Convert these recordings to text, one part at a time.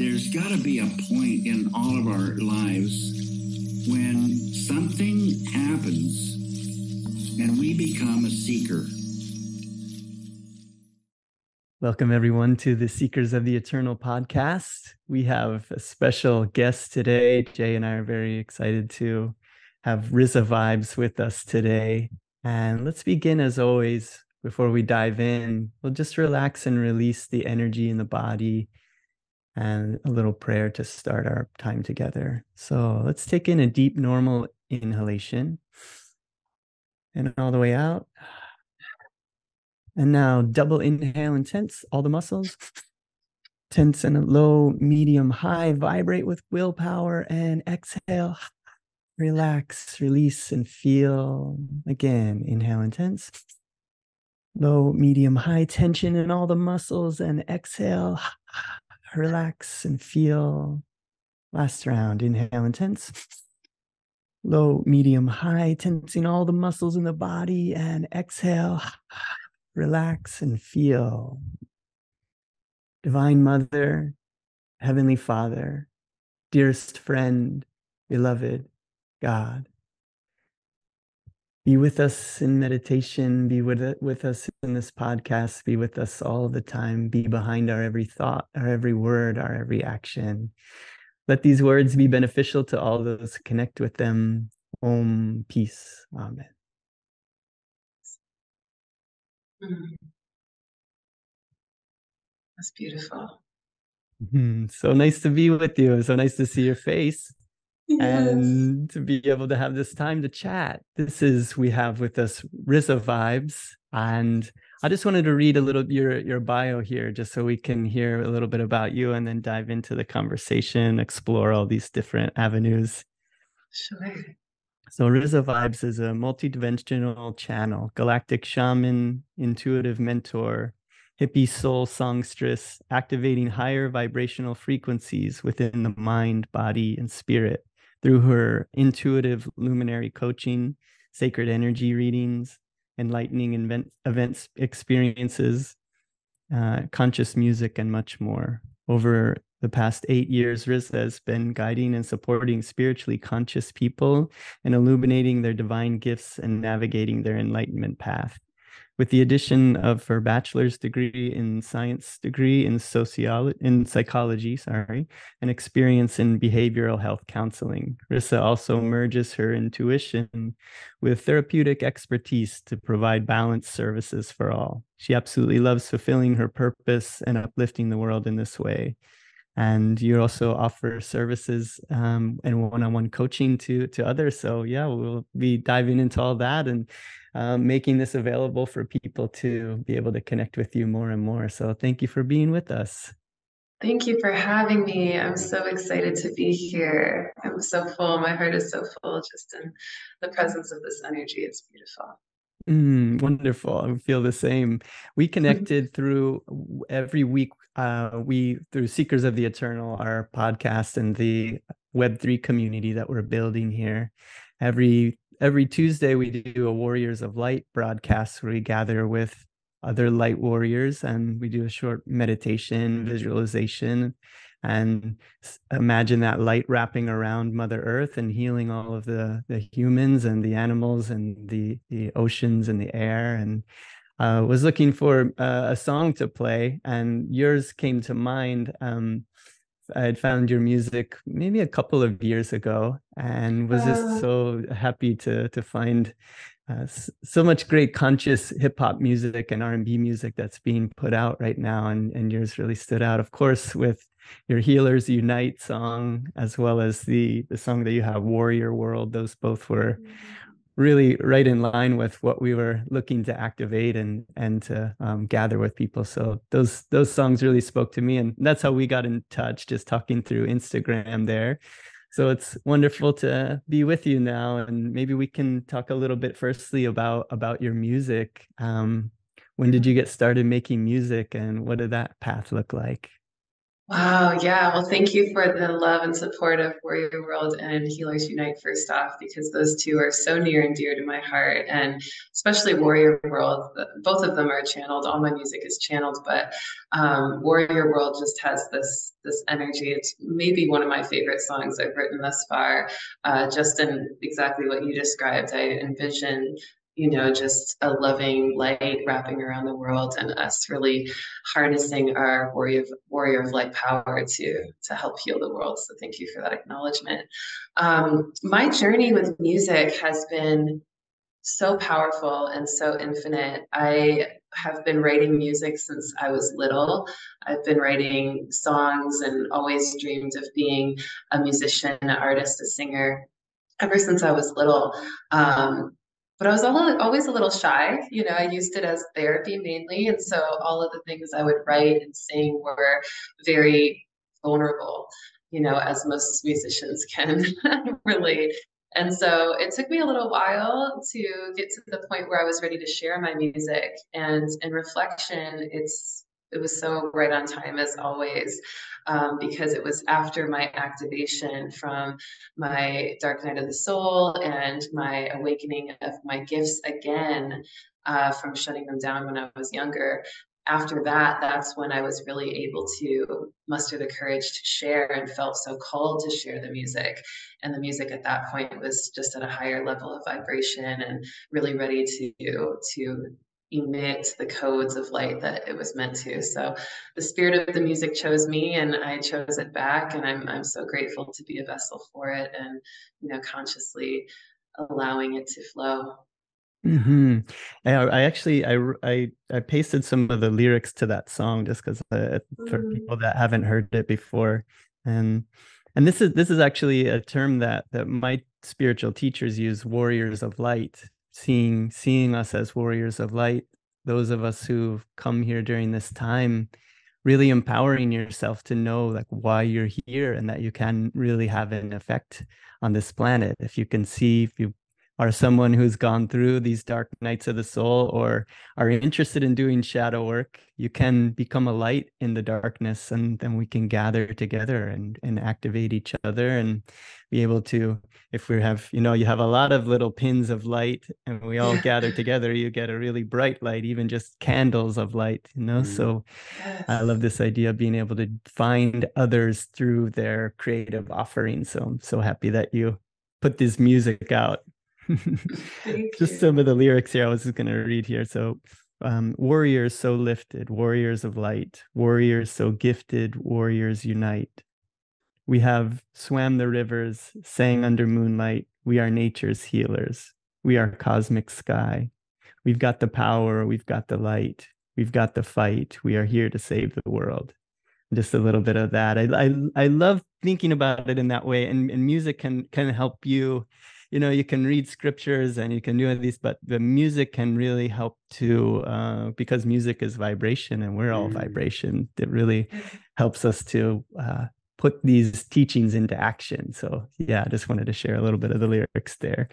There's got to be a point in all of our lives when something happens and we become a seeker. Welcome, everyone, to the Seekers of the Eternal podcast. We have a special guest today. Jay and I are very excited to have Rissa Vibes with us today. And let's begin, as always, before we dive in, we'll just relax and release the energy in the body and a little prayer to start our time together. So let's take in a deep, normal inhalation and all the way out. And now double inhale and tense all the muscles. Tense and low, medium, high, vibrate with willpower and exhale. Relax, release, and feel again. Inhale and tense. Low, medium, high tension in all the muscles and exhale relax and feel. Last round, inhale intense. Low, medium, high, tensing all the muscles in the body and exhale. Relax and feel. Divine Mother, Heavenly Father, dearest friend, beloved God, be with us in meditation, be with, it, with us in this podcast, be with us all the time, be behind our every thought, our every word, our every action. Let these words be beneficial to all those who connect with them. Om, peace. Amen. Mm. That's beautiful. Mm-hmm. So nice to be with you. So nice to see your face and to be able to have this time to chat. This is we have with us Rissa Vibes, and I just wanted to read a little your your bio here, just so we can hear a little bit about you, and then dive into the conversation, explore all these different avenues. Sure. So Rissa Vibes is a multidimensional channel, galactic shaman, intuitive mentor, hippie soul songstress, activating higher vibrational frequencies within the mind, body, and spirit through her intuitive luminary coaching, sacred energy readings, enlightening event, events experiences, uh, conscious music, and much more. Over the past eight years, Rissa has been guiding and supporting spiritually conscious people and illuminating their divine gifts and navigating their enlightenment path with the addition of her bachelor's degree in science degree in sociology in psychology sorry and experience in behavioral health counseling. Rissa also merges her intuition with therapeutic expertise to provide balanced services for all. She absolutely loves fulfilling her purpose and uplifting the world in this way. And you also offer services um, and one-on-one coaching to to others. So yeah we'll be diving into all that and um, making this available for people to be able to connect with you more and more. So thank you for being with us. Thank you for having me. I'm so excited to be here. I'm so full. My heart is so full just in the presence of this energy. It's beautiful. Mm, wonderful. I feel the same. We connected through every week uh, we through Seekers of the Eternal, our podcast and the Web3 community that we're building here. Every every Tuesday we do a Warriors of Light broadcast where we gather with other light warriors and we do a short meditation, visualization, and imagine that light wrapping around Mother Earth and healing all of the the humans and the animals and the the oceans and the air and uh, was looking for uh, a song to play, and yours came to mind. Um, I had found your music maybe a couple of years ago, and was just uh. so happy to to find uh, so much great conscious hip hop music and R and B music that's being put out right now, and and yours really stood out. Of course, with your Healers Unite song, as well as the the song that you have, Warrior World. Those both were mm-hmm really right in line with what we were looking to activate and and to um, gather with people. So those those songs really spoke to me, and that's how we got in touch, just talking through Instagram there. So it's wonderful to be with you now, and maybe we can talk a little bit firstly about about your music. Um, when did you get started making music, and what did that path look like? Wow, yeah. Well, thank you for the love and support of Warrior World and Healers Unite, first off, because those two are so near and dear to my heart. And especially Warrior World, both of them are channeled. All my music is channeled, but um, Warrior World just has this this energy. It's maybe one of my favorite songs I've written thus far. Uh, just in exactly what you described, I envision you know, just a loving light wrapping around the world and us really harnessing our warrior of, warrior of light power to to help heal the world. So thank you for that acknowledgement. Um, my journey with music has been so powerful and so infinite. I have been writing music since I was little. I've been writing songs and always dreamed of being a musician, an artist, a singer ever since I was little. Um, but I was always a little shy. You know, I used it as therapy mainly. And so all of the things I would write and sing were very vulnerable, you know, as most musicians can relate. And so it took me a little while to get to the point where I was ready to share my music. And in reflection, it's it was so right on time as always um, because it was after my activation from my dark night of the soul and my awakening of my gifts again uh, from shutting them down when I was younger. After that, that's when I was really able to muster the courage to share and felt so called to share the music. And the music at that point was just at a higher level of vibration and really ready to to emit the codes of light that it was meant to. So the spirit of the music chose me and I chose it back and I'm I'm so grateful to be a vessel for it and you know consciously allowing it to flow. Hmm. I, I, actually I, I I pasted some of the lyrics to that song just because uh, for mm. people that haven't heard it before, and and this is this is actually a term that that my spiritual teachers use, warriors of light, seeing seeing us as warriors of light those of us who've come here during this time really empowering yourself to know like why you're here and that you can really have an effect on this planet. If you can see if you are someone who's gone through these dark nights of the soul or are interested in doing shadow work, you can become a light in the darkness and then we can gather together and, and activate each other and be able to, if we have, you know, you have a lot of little pins of light and we all gather together, you get a really bright light, even just candles of light, you know? Mm. So yes. I love this idea of being able to find others through their creative offering. So I'm so happy that you put this music out just some of the lyrics here I was just going to read here. So, um, warriors so lifted, warriors of light, warriors so gifted, warriors unite. We have swam the rivers, sang under moonlight. We are nature's healers. We are cosmic sky. We've got the power. We've got the light. We've got the fight. We are here to save the world. Just a little bit of that. I I, I love thinking about it in that way, and, and music can can help you you know you can read scriptures and you can do all these but the music can really help to uh, because music is vibration and we're all mm. vibration it really helps us to uh, put these teachings into action so yeah i just wanted to share a little bit of the lyrics there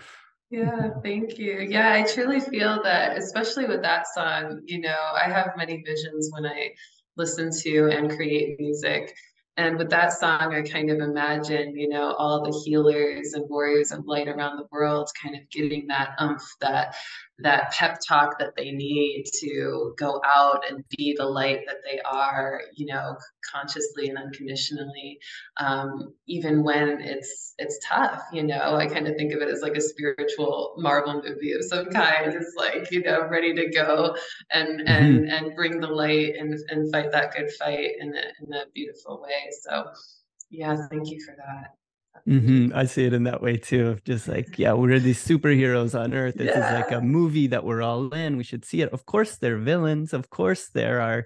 yeah, thank you. Yeah, I truly feel that, especially with that song, you know, I have many visions when I listen to and create music. And with that song, I kind of imagine, you know, all the healers and warriors of light around the world kind of getting that umph, that that pep talk that they need to go out and be the light that they are, you know, consciously and unconditionally, um, even when it's it's tough. You know, I kind of think of it as like a spiritual Marvel movie of some kind. It's like you know, ready to go and mm-hmm. and and bring the light and and fight that good fight in a in a beautiful way. So, yeah, thank you for that. Mm-hmm. I see it in that way too. Just like, yeah, we're these superheroes on Earth. This yeah. is like a movie that we're all in. We should see it. Of course, they're villains. Of course, there are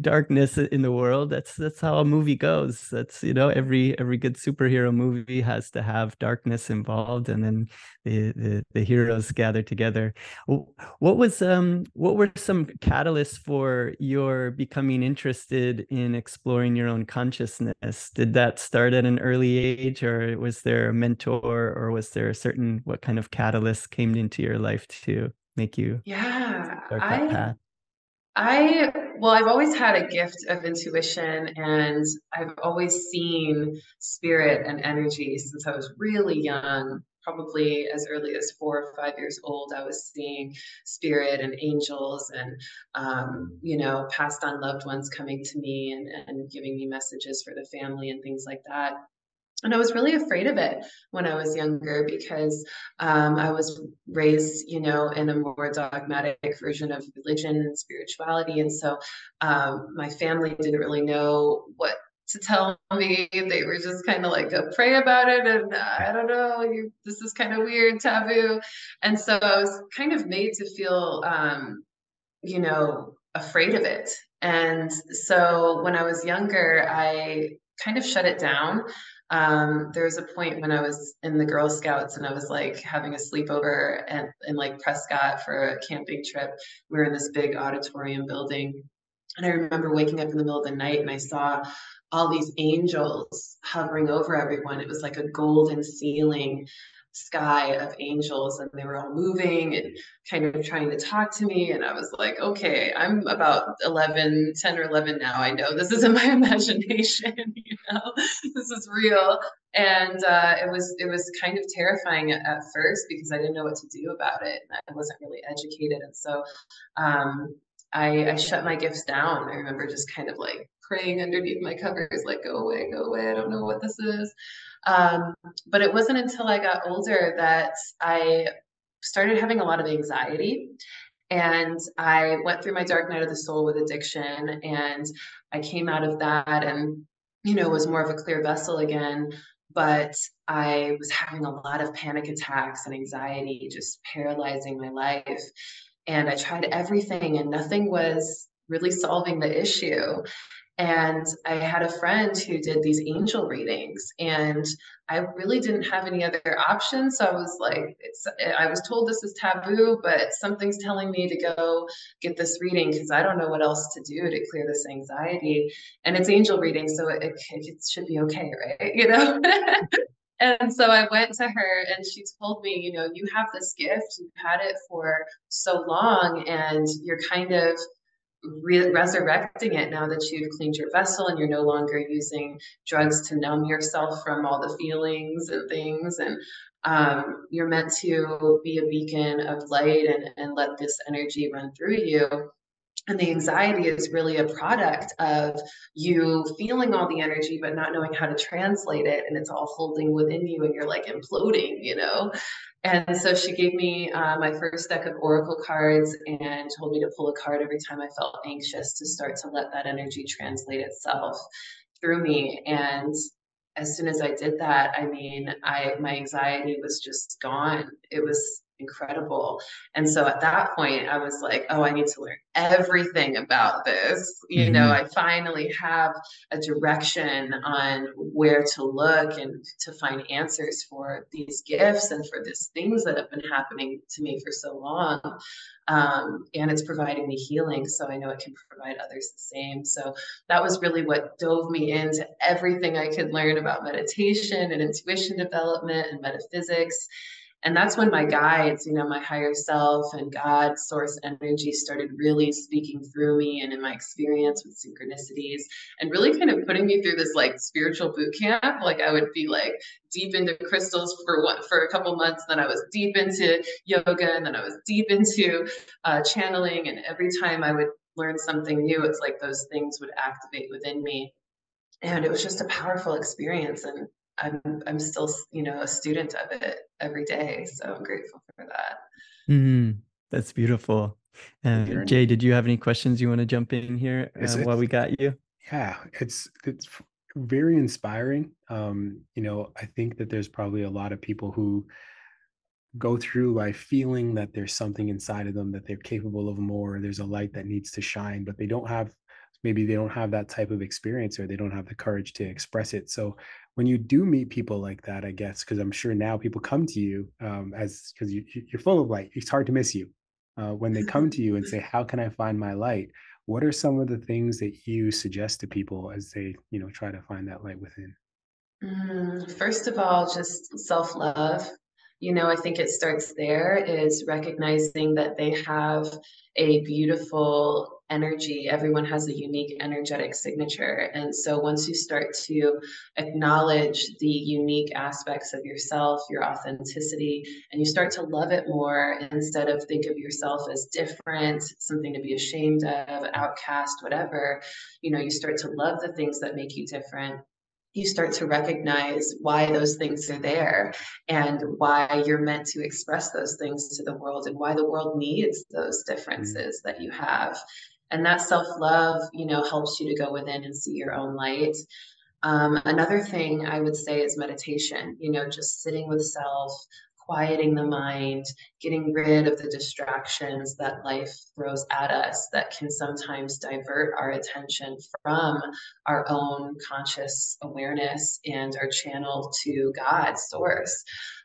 darkness in the world. That's that's how a movie goes. That's you know, every every good superhero movie has to have darkness involved, and then the the, the heroes gather together. What was um what were some catalysts for your becoming interested in exploring your own consciousness? Did that start at an early age, or was there a mentor, or was there a certain what kind of catalyst came into your life to make you yeah I, path? I, well, I've always had a gift of intuition and I've always seen spirit and energy since I was really young. Probably as early as four or five years old, I was seeing spirit and angels and, um, you know, passed on loved ones coming to me and, and giving me messages for the family and things like that and I was really afraid of it when I was younger because um, I was raised, you know, in a more dogmatic version of religion and spirituality. And so um, my family didn't really know what to tell me. They were just kind of like, go pray about it. And uh, I don't know, you, this is kind of weird, taboo. And so I was kind of made to feel, um, you know, afraid of it. And so when I was younger, I kind of shut it down um, there was a point when I was in the Girl Scouts and I was like having a sleepover at, in like Prescott for a camping trip. We were in this big auditorium building. And I remember waking up in the middle of the night and I saw all these angels hovering over everyone. It was like a golden ceiling sky of angels and they were all moving and kind of trying to talk to me. And i was like okay i'm about 11 10 or 11 now. I know this isn't my imagination you know this is real. And uh, it was it was kind of terrifying at, at, first because i didn't know what to do about it i wasn't really educated. And so um, I, I shut my gifts down. I remember just kind of like praying underneath my covers like go away go away. I don't know what this is um, but it wasn't until I got older that I started having a lot of anxiety. And I went through my dark night of the soul with addiction, and I came out of that and, you know, was more of a clear vessel again. But I was having a lot of panic attacks and anxiety, just paralyzing my life. And I tried everything, and nothing was really solving the issue. And I had a friend who did these angel readings, and I really didn't have any other options. So I was like, I was told this is taboo, but something's telling me to go get this reading because I don't know what else to do to clear this anxiety. And it's angel reading, so it, it should be okay, right? You know? and so I went to her and she told me, you know, you have this gift, you've had it for so long, and you're kind of re- resurrecting it now that you've cleaned your vessel and you're no longer using drugs to numb yourself from all the feelings and things. And um, you're meant to be a beacon of light and, and let this energy run through you and the anxiety is really a product of you feeling all the energy but not knowing how to translate it. And it's all holding within you and you're like imploding you know? And so she gave me uh, my first deck of oracle cards and told me to pull a card every time i felt anxious to start to let that energy translate itself through me. And as soon as i did that i mean i my anxiety was just gone. It was incredible. And so at that point, I was like, oh, I need to learn everything about this. You mm-hmm. know, I finally have a direction on where to look and to find answers for these gifts and for these things that have been happening to me for so long. Um, and it's providing me healing. So I know it can provide others the same. So that was really what dove me into everything I could learn about meditation and intuition development and metaphysics and that's when my guides you know my higher self and god source energy started really speaking through me and in my experience with synchronicities and really kind of putting me through this like spiritual boot camp. Like i would be like deep into crystals for what for a couple months then i was deep into yoga and then i was deep into uh, channeling. And every time i would learn something new it's like those things would activate within me. And it was just a powerful experience. And I'm I'm still you know a student of it every day. So I'm grateful for that. Mm, that's beautiful. Uh, Jay, did you have any questions you want to jump in here uh, while we got you? Yeah, it's it's very inspiring. Um, you know, I think that there's probably a lot of people who go through life feeling that there's something inside of them that they're capable of more. There's a light that needs to shine, but they don't have maybe they don't have that type of experience or they don't have the courage to express it. So when you do meet people like that, I guess, because I'm sure now people come to you um, as because you, you're full of light. It's hard to miss you uh, when they come to you and say, "How can I find my light?" What are some of the things that you suggest to people as they, you know, try to find that light within? Mm, first of all, just self love. You know, I think it starts there is recognizing that they have a beautiful energy. Everyone has a unique energetic signature. And so once you start to acknowledge the unique aspects of yourself, your authenticity, and you start to love it more instead of think of yourself as different, something to be ashamed of, outcast, whatever, you know, you start to love the things that make you different you start to recognize why those things are there and why you're meant to express those things to the world and why the world needs those differences mm-hmm. that you have and that self-love you know helps you to go within and see your own light. Um, another thing i would say is meditation you know just sitting with self quieting the mind getting rid of the distractions that life throws at us that can sometimes divert our attention from our own conscious awareness and our channel to god source.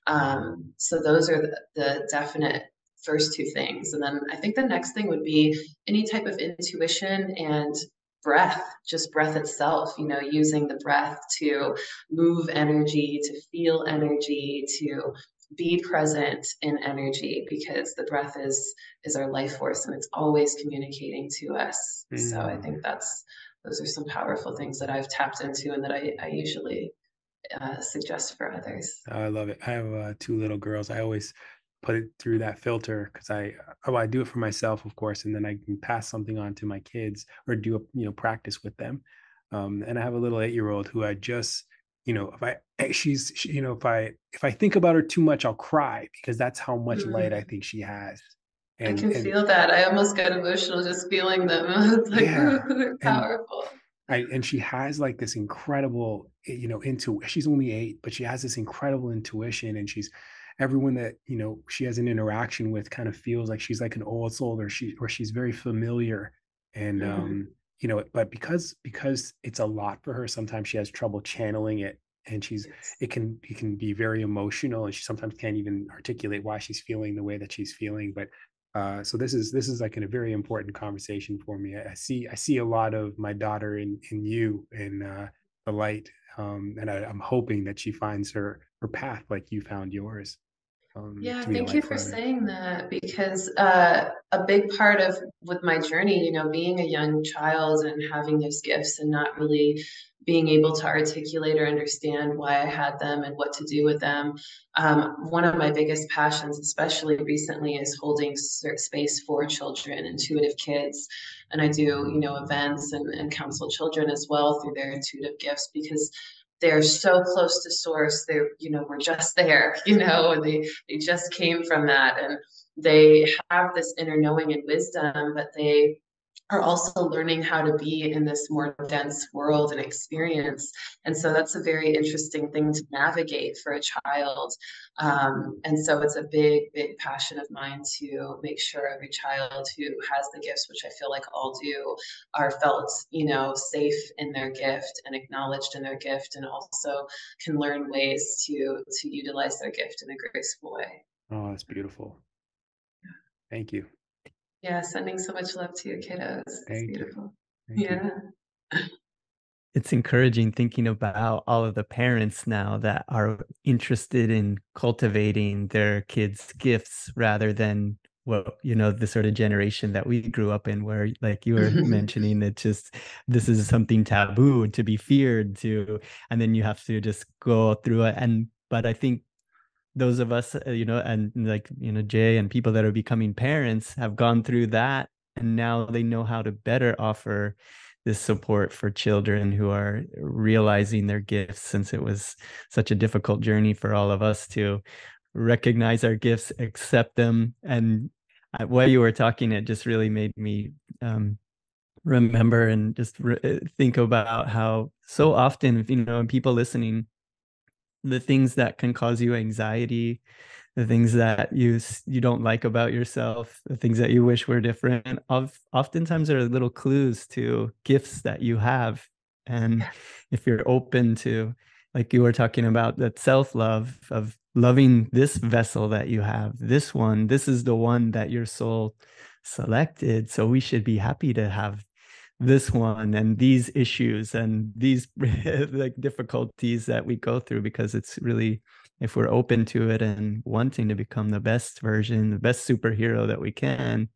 Um, so those are the, the definite first two things. And then I think the next thing would be any type of intuition and breath, just breath itself, you know, using the breath to move energy, to feel energy, to be present in energy because the breath is is our life force and it's always communicating to us. Mm. So I think mm. that's those are some powerful things that I've tapped into and that I, I usually uh, suggest for others. I love it. I have uh, two little girls. I always put it through that filter because I oh I do it for myself of course and then I can pass something on to my kids or do a you know practice with them. Um, and I have a little eight year old who I just you know if I eh, she's she, you know if I if I think about her too much I'll cry because that's how much mm-hmm. light I think she has. And, I can and, feel that. I almost get emotional just feeling them. It's like yeah. they're powerful. I, and she has like this incredible eh, you know into she's only eight but she has this incredible intuition and she's everyone that you know she has an interaction with kind of feels like she's like an old soul or she or she's very familiar and mm-hmm. um you know but because because it's a lot for her sometimes she has trouble channeling it and she's yes. it can it can be very emotional and she sometimes can't even articulate why she's feeling the way that she's feeling but uh, so this is this is like a very important conversation for me. I, I, see I see a lot of my daughter in in you and uh, the light, um, and I, I'm hoping that she finds her her path like you found yours. Um, yeah, thank you for saying that because uh, a big part of with my journey, you know, being a young child and having those gifts and not really being able to articulate or understand why I had them and what to do with them. Um, one of my biggest passions, especially recently, is holding space for children, intuitive kids. And I do, you know, events and, and counsel children as well through their intuitive gifts because they're so close to source they're you know we're just there you know and they they just came from that. And they have this inner knowing and wisdom but they are also learning how to be in this more dense world and experience. And so that's a very interesting thing to navigate for a child. Um, and so it's a big, big passion of mine to make sure every child who has the gifts, which I feel like all do, are felt, you know, safe in their gift and acknowledged in their gift, and also can learn ways to to utilize their gift in a graceful way. Oh, that's beautiful. Thank you. Yeah, sending so much love to your kiddos. It's Thank beautiful. You. Yeah. You. It's encouraging thinking about all of the parents now that are interested in cultivating their kids' gifts rather than well, you know, the sort of generation that we grew up in where like you were mentioning that just this is something taboo to be feared to and then you have to just go through it and but I think those of us uh, you know and like you know jay and people that are becoming parents have gone through that and now they know how to better offer this support for children who are realizing their gifts since it was such a difficult journey for all of us to recognize our gifts accept them and uh, while you were talking it just really made me um, remember and just re- uh, think about how so often you know people listening the things that can cause you anxiety the things that you you don't like about yourself the things that you wish were different of oftentimes are little clues to gifts that you have. And if you're open to like you were talking about that self love of loving this vessel that you have this one this is the one that your soul selected. So we should be happy to have this one and these issues and these like difficulties that we go through because it's really if we're open to it and wanting to become the best version the best superhero that we can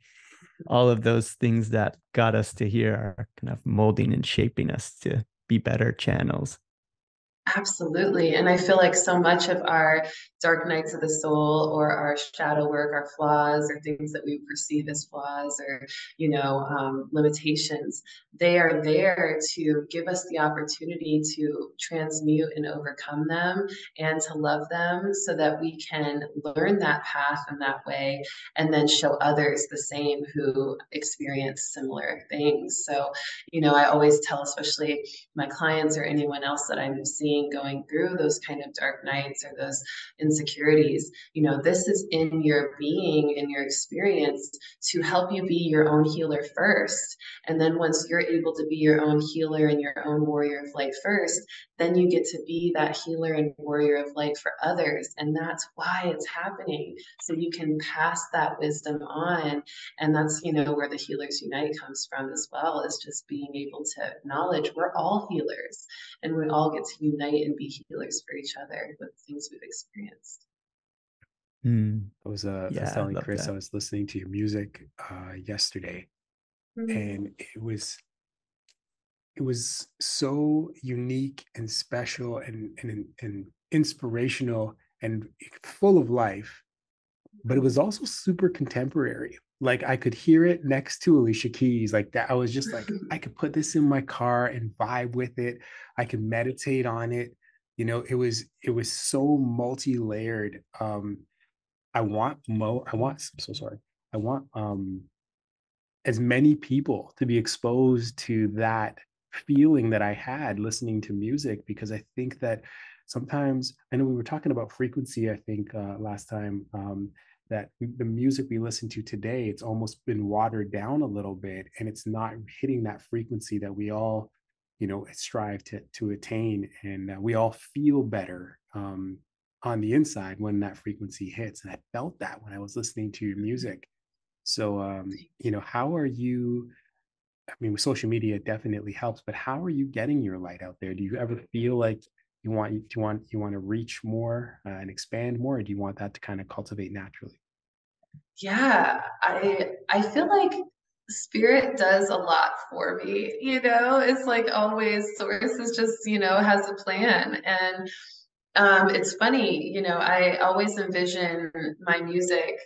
all of those things that got us to here are kind of molding and shaping us to be better channels. Absolutely. And I feel like so much of our dark nights of the soul or our shadow work, our flaws or things that we perceive as flaws or, you know, um, limitations, they are there to give us the opportunity to transmute and overcome them and to love them so that we can learn that path in that way and then show others the same who experience similar things. So, you know, I always tell, especially my clients or anyone else that I'm seeing going through those kind of dark nights or those insecurities. You know this is in your being in your experience to help you be your own healer first. And then once you're able to be your own healer and your own warrior of light first then you get to be that healer and warrior of light for others. And that's why it's happening. So you can pass that wisdom on. And that's you know where the healers unite comes from as well is just being able to acknowledge we're all healers and we all get to unite and be healers for each other with things we've experienced mm. i was uh yeah, I was telling chris that. i was listening to your music uh yesterday mm-hmm. and it was it was so unique and special and, and and inspirational and full of life but it was also super contemporary like i could hear it next to alicia keys like that i was just like i could put this in my car and vibe with it i could meditate on it you know it was it was so multi-layered um i want mo i want i'm so sorry i want um as many people to be exposed to that feeling that I had listening to music because I think that sometimes I know we were talking about frequency. I think uh, last time um, that the music we listen to today it's almost been watered down a little bit and it's not hitting that frequency that we all you know strive to to attain and uh, we all feel better um, on the inside when that frequency hits and i felt that when i was listening to your music so um, you know how are you I mean, with social media, definitely helps. But how are you getting your light out there? Do you ever feel like you want do you want you want to reach more uh, and expand more, or do you want that to kind of cultivate naturally? Yeah, I I feel like spirit does a lot for me. You know, it's like always source is just you know has a plan and. Um, it's funny, you know, I always envision my music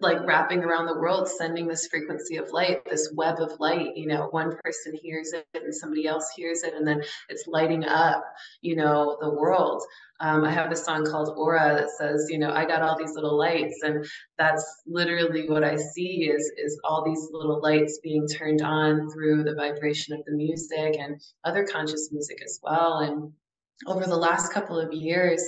like wrapping around the world sending this frequency of light this web of light you know one person hears it and somebody else hears it and then it's lighting up you know the world um, i have a song called aura that says you know i got all these little lights and that's literally what i see is is all these little lights being turned on through the vibration of the music and other conscious music as well. And over the last couple of years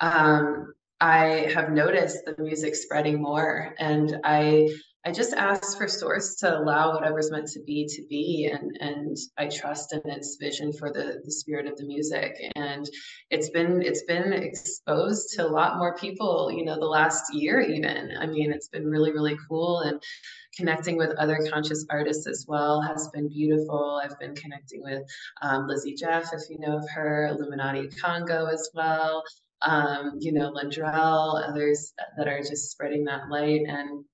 um, I have noticed the music spreading more and I I just ask for source to allow whatever's meant to be to be and and I trust in its vision for the the spirit of the music. And it's been it's been exposed to a lot more people you know the last year even. I mean it's been really really cool and connecting with other conscious artists as well has been beautiful. I've been connecting with um, Lizzy Jeff if you know of her Illuminati Congo as well um, you know, Lindrell, others that are just spreading that light. And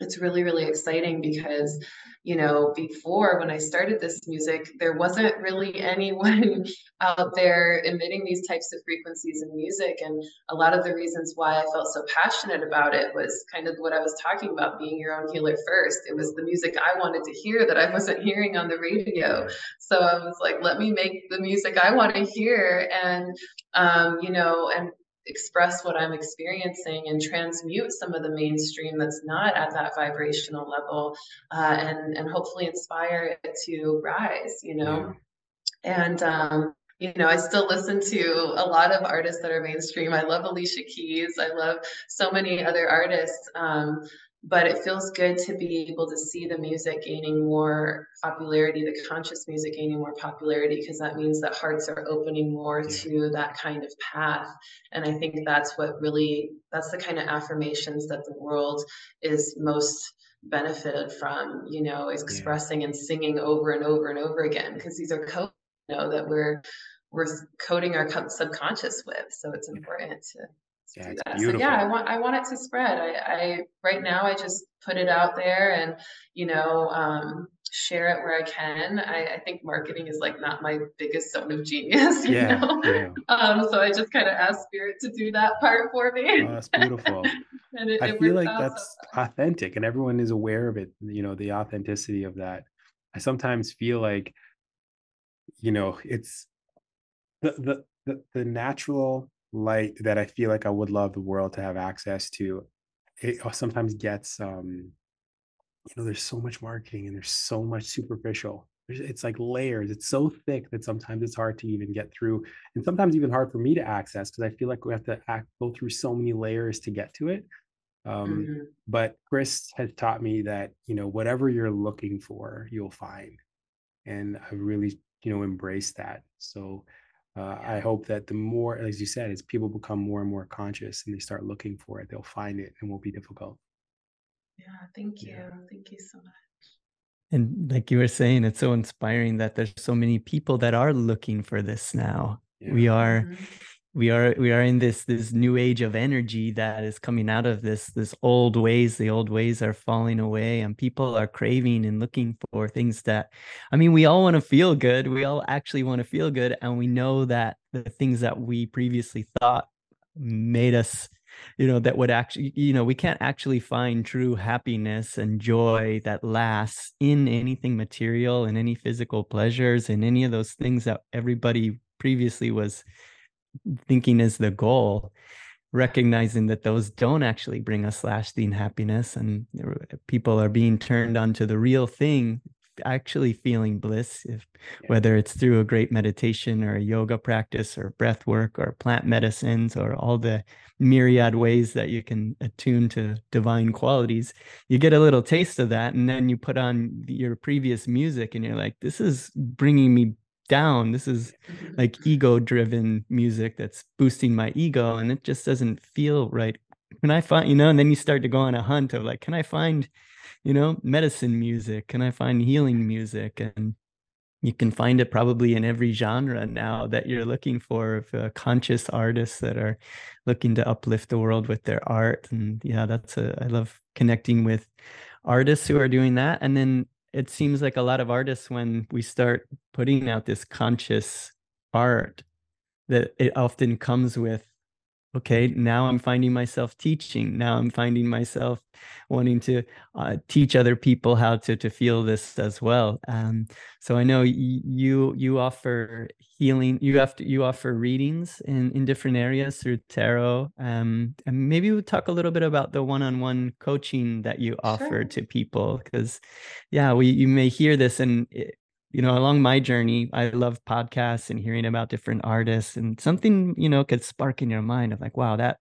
it's really, really exciting because, you know, before when I started this music, there wasn't really anyone out there emitting these types of frequencies in music. And a lot of the reasons why I felt so passionate about it was kind of what I was talking about being your own healer first. It was the music I wanted to hear that I wasn't hearing on the radio. So I was like, let me make the music I want to hear. And, um, you know, and express what I'm experiencing and transmute some of the mainstream that's not at that vibrational level, uh, and and hopefully inspire it to rise. You know, yeah. and um, you know, I still listen to a lot of artists that are mainstream. I love Alicia Keys. I love so many other artists. Um, but it feels good to be able to see the music gaining more popularity, the conscious music gaining more popularity, because that means that hearts are opening more to that kind of path. And I think that's what really, that's the kind of affirmations that the world is most benefited from, you know, expressing yeah. and singing over and over and over again, because these are codes, you know, that we're, we're coding our subconscious with. So it's important to yeah, do that. Beautiful. So yeah, I want I want it to spread. I, I right now I just put it out there and you know um, share it where I can. I, I, think marketing is like not my biggest zone of genius, you yeah, know. Yeah. Um, so I just kind of ask spirit to do that part for me. Oh, that's beautiful. and it, I it feel like so that's authentic, and everyone is aware of it. You know, the authenticity of that. I sometimes feel like, you know, it's the the the, the natural light that I feel like I would love the world to have access to. It sometimes gets um you know, there's so much marketing and there's so much superficial. It's like layers. It's so thick that sometimes it's hard to even get through, and sometimes even hard for me to access because I feel like we have to act, go through so many layers to get to it. Um, mm-hmm. But Chris has taught me that you know whatever you're looking for, you'll find, and I really you know embrace that. So uh, I hope that the more, as you said, as people become more and more conscious and they start looking for it, they'll find it and won't be difficult. Yeah, thank you. Yeah. Thank you so much. And like you were saying, it's so inspiring that there's so many people that are looking for this now. Yeah. We are mm-hmm. We are we are in this this new age of energy that is coming out of this this old ways. The old ways are falling away and people are craving and looking for things that I mean, we all want to feel good. We all actually want to feel good. And we know that the things that we previously thought made us you know that would actually you know we can't actually find true happiness and joy that lasts in anything material and any physical pleasures and any of those things that everybody previously was thinking is the goal recognizing that those don't actually bring us lasting happiness and people are being turned onto the real thing actually feeling bliss if yeah. whether it's through a great meditation or a yoga practice or breath work or plant medicines or all the myriad ways that you can attune to divine qualities you get a little taste of that and then you put on your previous music and you're like this is bringing me down this is like ego driven music that's boosting my ego and it just doesn't feel right can i find you know and then you start to go on a hunt of like can i find you know, medicine music? Can I find healing music? And you can find it probably in every genre now that you're looking for uh, conscious artists that are looking to uplift the world with their art. And yeah, that's a, I love connecting with artists who are doing that. And then it seems like a lot of artists, when we start putting out this conscious art, that it often comes with okay now i'm finding myself teaching. Now i'm finding myself wanting to uh, teach other people how to to feel this as well. Um, so i know you you offer healing you have to you offer readings in in different areas through tarot. Um, and maybe we'll talk a little bit about the one-on-one coaching that you offer sure. to people because yeah we you may hear this and it, you know, along my journey, I love podcasts and hearing about different artists and something, you know, could spark in your mind of like, wow, that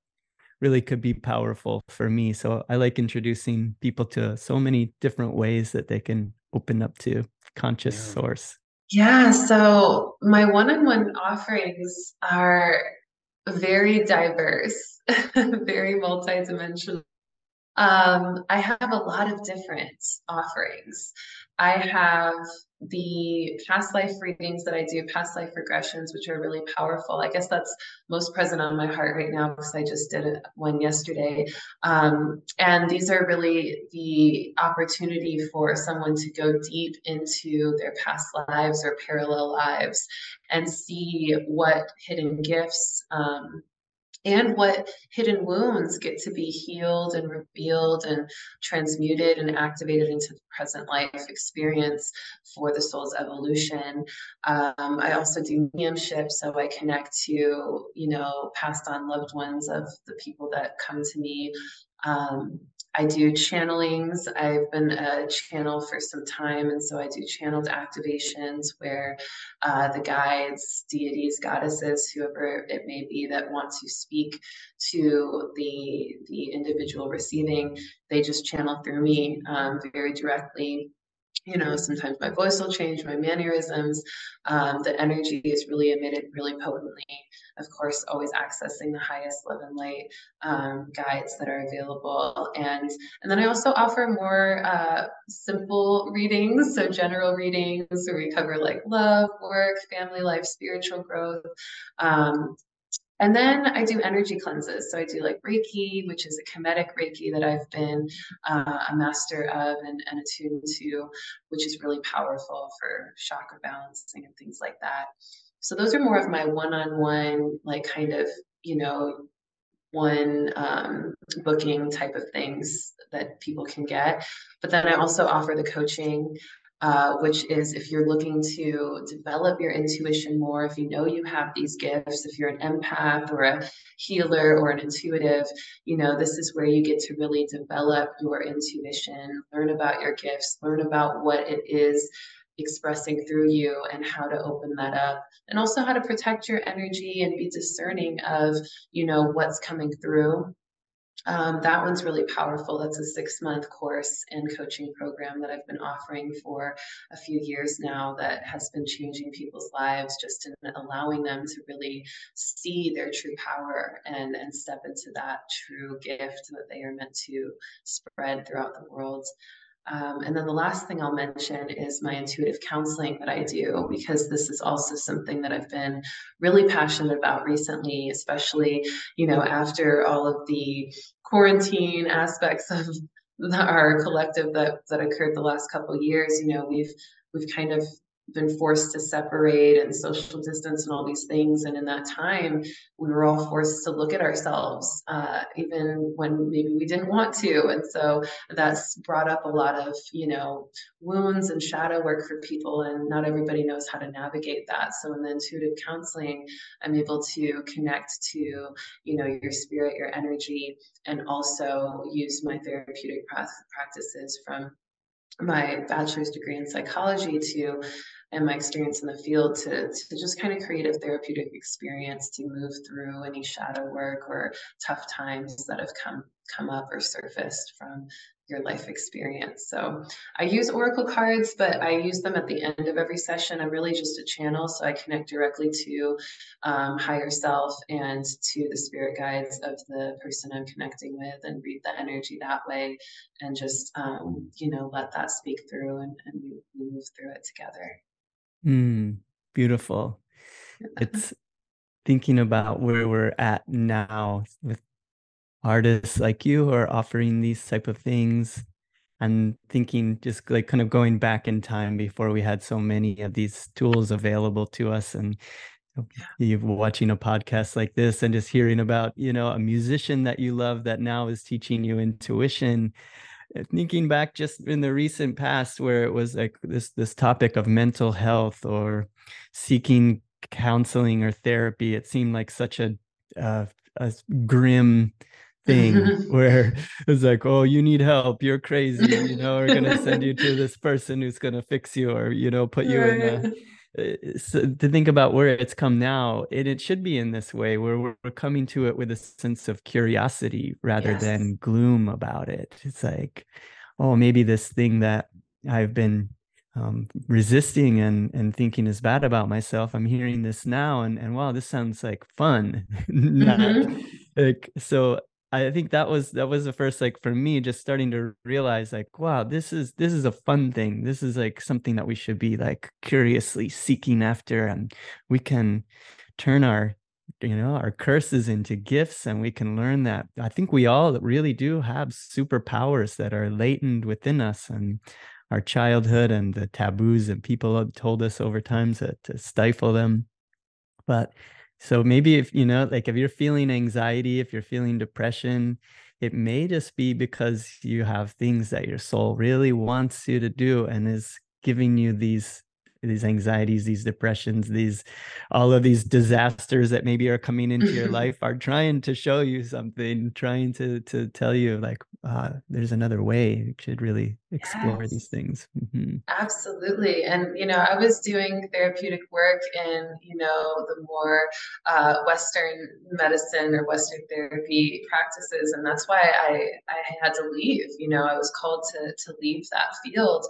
really could be powerful for me. So I like introducing people to so many different ways that they can open up to conscious yeah. source. Yeah. So my one on one offerings are very diverse, very multidimensional. Um, I have a lot of different offerings. I have the past life readings that I do, past life regressions, which are really powerful. I guess that's most present on my heart right now because I just did one yesterday. Um, and these are really the opportunity for someone to go deep into their past lives or parallel lives and see what hidden gifts um, and what hidden wounds get to be healed and revealed and transmuted and activated into the present life experience for the soul's evolution. Um, I also do mediumship, so I connect to, you know, passed on loved ones of the people that come to me. Um, I do channelings. I've been a channel for some time, and so I do channeled activations where uh, the guides, deities, goddesses, whoever it may be that want to speak to the the individual receiving, they just channel through me um, very directly you know, sometimes my voice will change, my mannerisms. Um, the energy is really emitted really potently. Of course, always accessing the highest love and light um, guides that are available. And, and then I also offer more uh, simple readings, so general readings where we cover like love, work, family life, spiritual growth. Um, And then I do energy cleanses. So I do like Reiki, which is a Kemetic Reiki that I've been uh, a master of and, and attuned to, which is really powerful for chakra balancing and things like that. So those are more of my one-on-one, like kind of, you know, one um, booking type of things that people can get. But then I also offer the coaching uh, which is if you're looking to develop your intuition more, if you know you have these gifts, if you're an empath or a healer or an intuitive, you know, this is where you get to really develop your intuition, learn about your gifts, learn about what it is expressing through you and how to open that up. And also how to protect your energy and be discerning of you know what's coming through um, that one's really powerful. That's a six month course and coaching program that I've been offering for a few years now that has been changing people's lives just in allowing them to really see their true power and, and step into that true gift that they are meant to spread throughout the world. Um, and then the last thing I'll mention is my intuitive counseling that I do, because this is also something that I've been really passionate about recently, especially, you know, after all of the quarantine aspects of the, our collective that, that occurred the last couple years, you know, we've, we've kind of been forced to separate and social distance and all these things. And in that time, we were all forced to look at ourselves, uh, even when maybe we didn't want to. And so that's brought up a lot of, you know, wounds and shadow work for people. And not everybody knows how to navigate that. So in the intuitive counseling, I'm able to connect to, you know, your spirit, your energy, and also use my therapeutic practices from my bachelor's degree in psychology to and my experience in the field to, to just kind of create a therapeutic experience to move through any shadow work or tough times that have come come up or surfaced from your life experience. So I use Oracle cards, but I use them at the end of every session. I'm really just a channel, so I connect directly to um, higher self and to the spirit guides of the person I'm connecting with and read the energy that way and just, um, you know, let that speak through and, and we, we move through it together. Mm, beautiful. It's thinking about where we're at now with artists like you who are offering these type of things and thinking just like kind of going back in time before we had so many of these tools available to us and you watching a podcast like this and just hearing about you know a musician that you love that now is teaching you intuition uh, thinking back just in the recent past where it was like this this topic of mental health or seeking counseling or therapy it seemed like such a uh, a grim thing where it's like oh you need help. You're crazy. You know we're gonna send you to this person who's gonna fix you or you know put you in a uh, so to think about where it's come now it, it should be in this way where we're, we're coming to it with a sense of curiosity rather yes. than gloom about it. It's like oh maybe this thing that i've been um, resisting and and thinking is bad about myself i'm hearing this now and and wow this sounds like fun. Not, mm-hmm. like so I think that was that was the first like for me just starting to realize like wow this is this is a fun thing. This is like something that we should be like curiously seeking after and we can turn our you know our curses into gifts and we can learn that. I think we all really do have superpowers that are latent within us and our childhood and the taboos and people have told us over time to, to stifle them. But so maybe if you know, like if you're feeling anxiety, if you're feeling depression, it may just be because you have things that your soul really wants you to do and is giving you these these anxieties these depressions these all of these disasters that maybe are coming into your life are trying to show you something trying to to tell you like uh, there's another way you should really explore yes. these things mm-hmm. absolutely and you know i was doing therapeutic work in you know the more uh, western medicine or western therapy practices and that's why i i had to leave you know i was called to to leave that field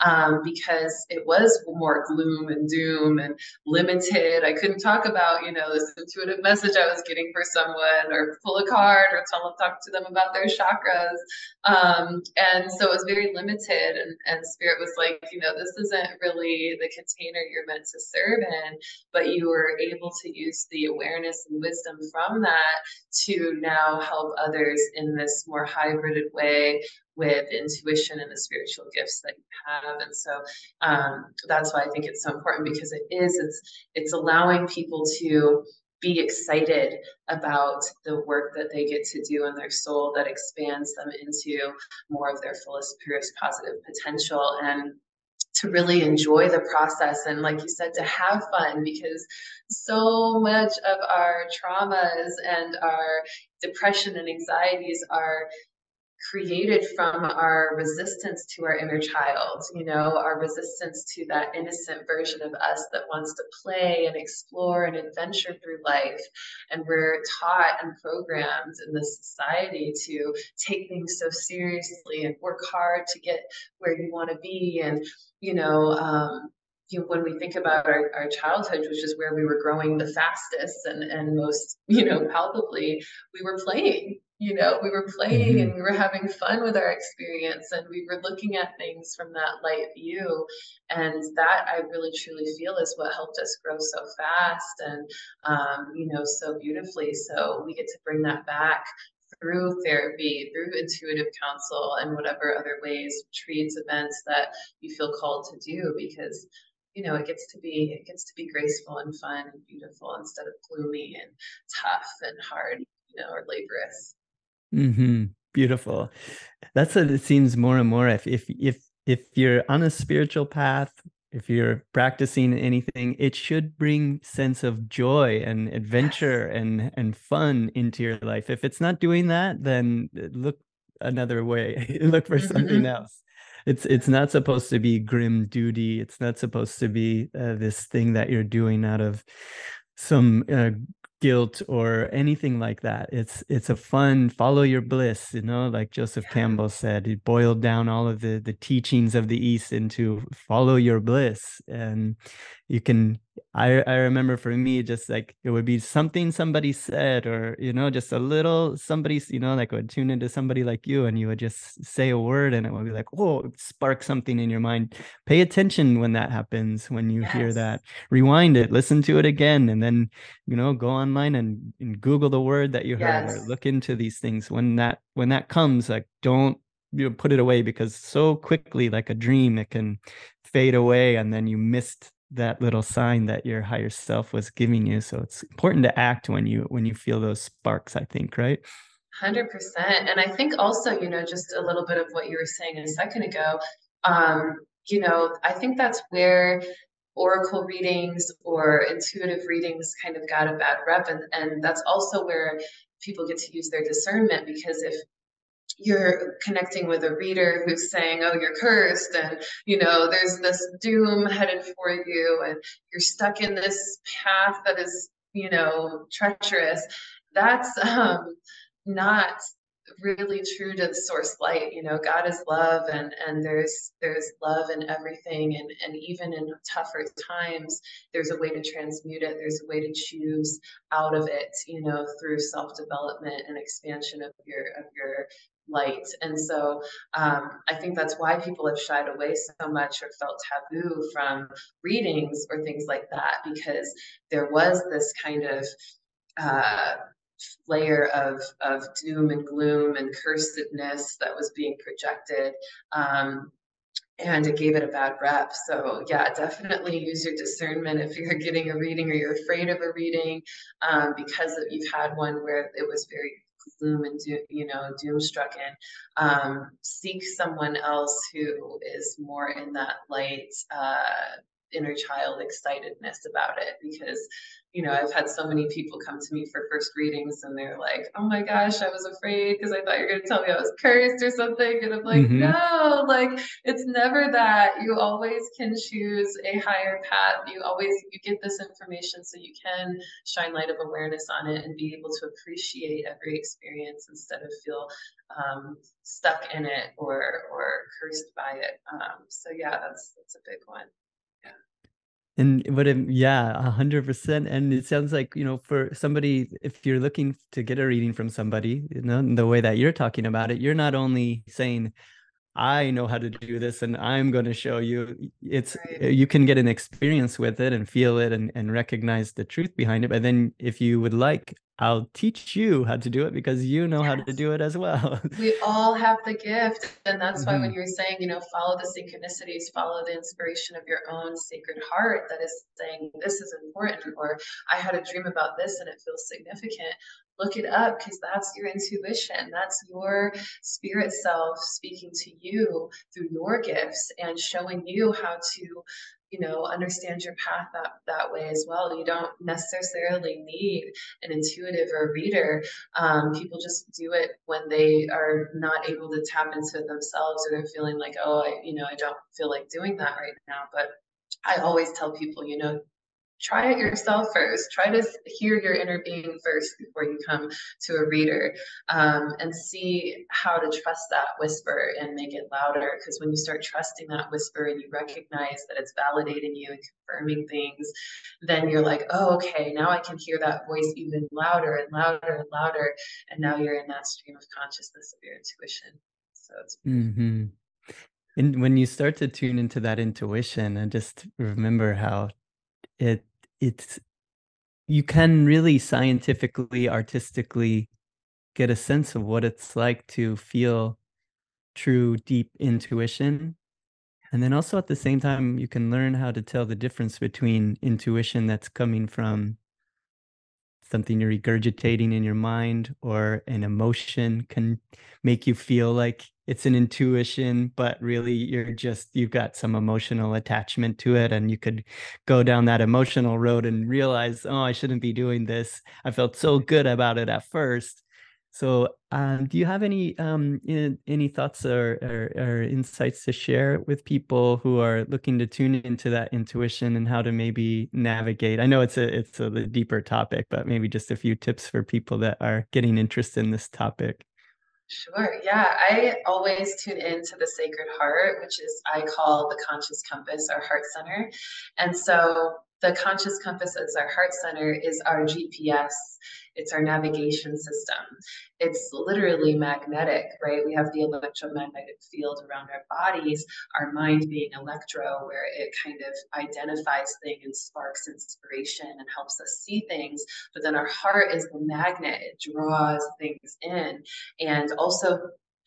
um, because it was more gloom and doom and limited. I couldn't talk about, you know, this intuitive message I was getting for someone or pull a card or tell them, talk to them about their chakras. Um, and so it was very limited. And, and Spirit was like, you know, this isn't really the container you're meant to serve in, but you were able to use the awareness and wisdom from that to now help others in this more hybrided way with intuition and the spiritual gifts that you have. And so um, that's why i think it's so important because it is it's it's allowing people to be excited about the work that they get to do in their soul that expands them into more of their fullest purest positive potential and to really enjoy the process. And like you said to have fun because so much of our traumas and our depression and anxieties are created from our resistance to our inner child, you know, our resistance to that innocent version of us that wants to play and explore and adventure through life. And we're taught and programmed in this society to take things so seriously and work hard to get where you want to be. And, you know, um, you know, when we think about our, our childhood, which is where we were growing the fastest and, and most, you know, palpably, we were playing you know we were playing mm-hmm. and we were having fun with our experience and we were looking at things from that light view. And that i really truly feel is what helped us grow so fast and um, you know so beautifully. So we get to bring that back through therapy through intuitive counsel and whatever other ways retreats events that you feel called to do because you know it gets to be it gets to be graceful and fun and beautiful instead of gloomy and tough and hard you know or laborious hmm Beautiful. That's what it seems more and more. If if if if you're on a spiritual path, if you're practicing anything, it should bring sense of joy and adventure and and fun into your life. If it's not doing that, then uh, look another way. look for something mm-hmm. else. It's it's not supposed to be grim duty. It's not supposed to be uh, this thing that you're doing out of some uh, guilt or anything like that. It's it's a fun follow your bliss you know like joseph campbell said he boiled down all of the the teachings of the east into follow your bliss. And you can I I remember for me just like it would be something somebody said or you know just a little somebody's you know like would tune into somebody like you and you would just say a word and it would be like oh spark something in your mind pay attention when that happens when you yes. hear that rewind it listen to it again and then you know go online and, and google the word that you heard yes. or look into these things when that when that comes like don't you know, put it away because so quickly like a dream it can fade away and then you missed that little sign that your higher self was giving you so it's important to act when you when you feel those sparks i think right? 100% and i think also you know just a little bit of what you were saying a second ago um you know i think that's where oracle readings or intuitive readings kind of got a bad rep and, and that's also where people get to use their discernment because if you're connecting with a reader who's saying, Oh, you're cursed, and you know, there's this doom headed for you, and you're stuck in this path that is, you know, treacherous. That's um, not really true to the source light you know god is love and and there's there's love in everything and and even in tougher times there's a way to transmute it there's a way to choose out of it you know through self development and expansion of your of your light. And so um, I think that's why people have shied away so much or felt taboo from readings or things like that, because there was this kind of uh, layer of, of doom and gloom and cursedness that was being projected. Um, and it gave it a bad rep. So, yeah, definitely use your discernment if you're getting a reading or you're afraid of a reading um, because you've had one where it was very gloom and doom, you know, doom struck in, um, seek someone else who is more in that light, uh, inner child excitedness about it because you know i've had so many people come to me for first readings and they're like oh my gosh i was afraid because i thought you were going to tell me i was cursed or something and i'm like mm-hmm. no like it's never that. You always can choose a higher path. You always you get this information so you can shine light of awareness on it and be able to appreciate every experience instead of feel um, stuck in it or or cursed by it. Um, so yeah that's that's a big one and um, yeah, a hundred percent. And it sounds like you know, for somebody, if you're looking to get a reading from somebody, you know, the way that you're talking about it, you're not only saying, "I know how to do this, and I'm going to show you." It's right. you can get an experience with it and feel it and and recognize the truth behind it. But then, if you would like, I'll teach you how to do it because you know yes. how to do it as well. we all have the gift. And that's why mm-hmm. when you're saying, you know, follow the synchronicities, follow the inspiration of your own sacred heart that is saying, this is important, or I had a dream about this and it feels significant. Look it up because that's your intuition. That's your spirit self speaking to you through your gifts and showing you how to you know understand your path that that way as well. You don't necessarily need an intuitive or a reader. Um, people just do it when they are not able to tap into themselves or they're feeling like oh I, you know i don't feel like doing that right now. But i always tell people you know try it yourself first. Try to hear your inner being first before you come to a reader um, and see how to trust that whisper and make it louder. Because when you start trusting that whisper and you recognize that it's validating you and confirming things, then you're like, oh, okay, now I can hear that voice even louder and louder and louder. And now you're in that stream of consciousness of your intuition. So it's. Mm-hmm. And when you start to tune into that intuition and just remember how it it's you can really scientifically artistically get a sense of what it's like to feel true deep intuition. And then also at the same time you can learn how to tell the difference between intuition that's coming from something you're regurgitating in your mind or an emotion can make you feel like it's an intuition but really you're just you've got some emotional attachment to it and you could go down that emotional road and realize oh i shouldn't be doing this. I felt so good about it at first. So um, do you have any um, in, any thoughts or, or, or insights to share with people who are looking to tune into that intuition and how to maybe navigate? I know it's a it's a deeper topic but maybe just a few tips for people that are getting interested in this topic Sure. Yeah. I always tune into the Sacred Heart, which is, I call the conscious compass, our heart center. And so the conscious compass as our heart center is our GPS it's our navigation system. It's literally magnetic, right? We have the electromagnetic field around our bodies, our mind being electro, where it kind of identifies things and sparks inspiration and helps us see things. But then our heart is the magnet, it draws things in and also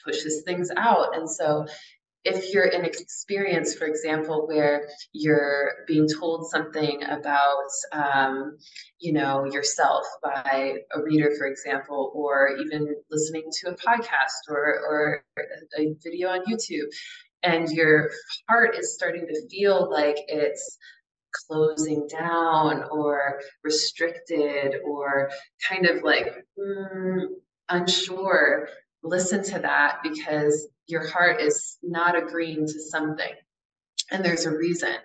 pushes things out. And so if you're in an experience, for example, where you're being told something about, um, you know, yourself by a reader, for example, or even listening to a podcast or, or a video on YouTube, and your heart is starting to feel like it's closing down or restricted or kind of like mm, unsure, listen to that because your heart is not agreeing to something. And there's a reason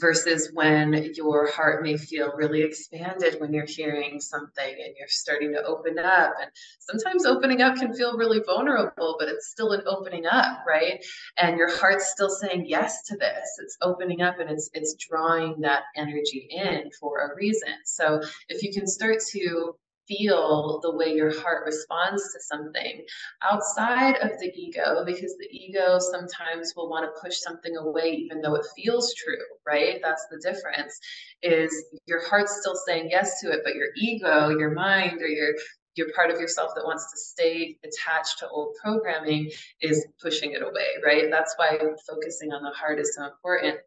versus when your heart may feel really expanded when you're hearing something and you're starting to open up. And sometimes opening up can feel really vulnerable but it's still an opening up right? And your heart's still saying yes to this. It's opening up and it's it's drawing that energy in for a reason. So if you can start to feel the way your heart responds to something outside of the ego because the ego sometimes will want to push something away even though it feels true right? That's the difference is your heart's still saying yes to it but your ego your mind or your your part of yourself that wants to stay attached to old programming is pushing it away right? That's why focusing on the heart is so important.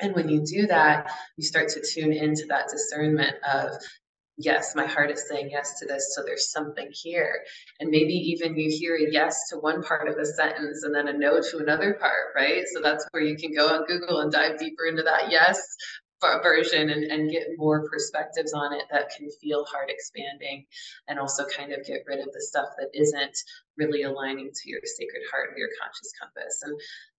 And when you do that, you start to tune into that discernment of yes, my heart is saying yes to this. So there's something here. And maybe even you hear a yes to one part of a sentence and then a no to another part, right? So that's where you can go on Google and dive deeper into that yes version and, and get more perspectives on it that can feel heart expanding and also kind of get rid of the stuff that isn't really aligning to your sacred heart or your conscious compass. And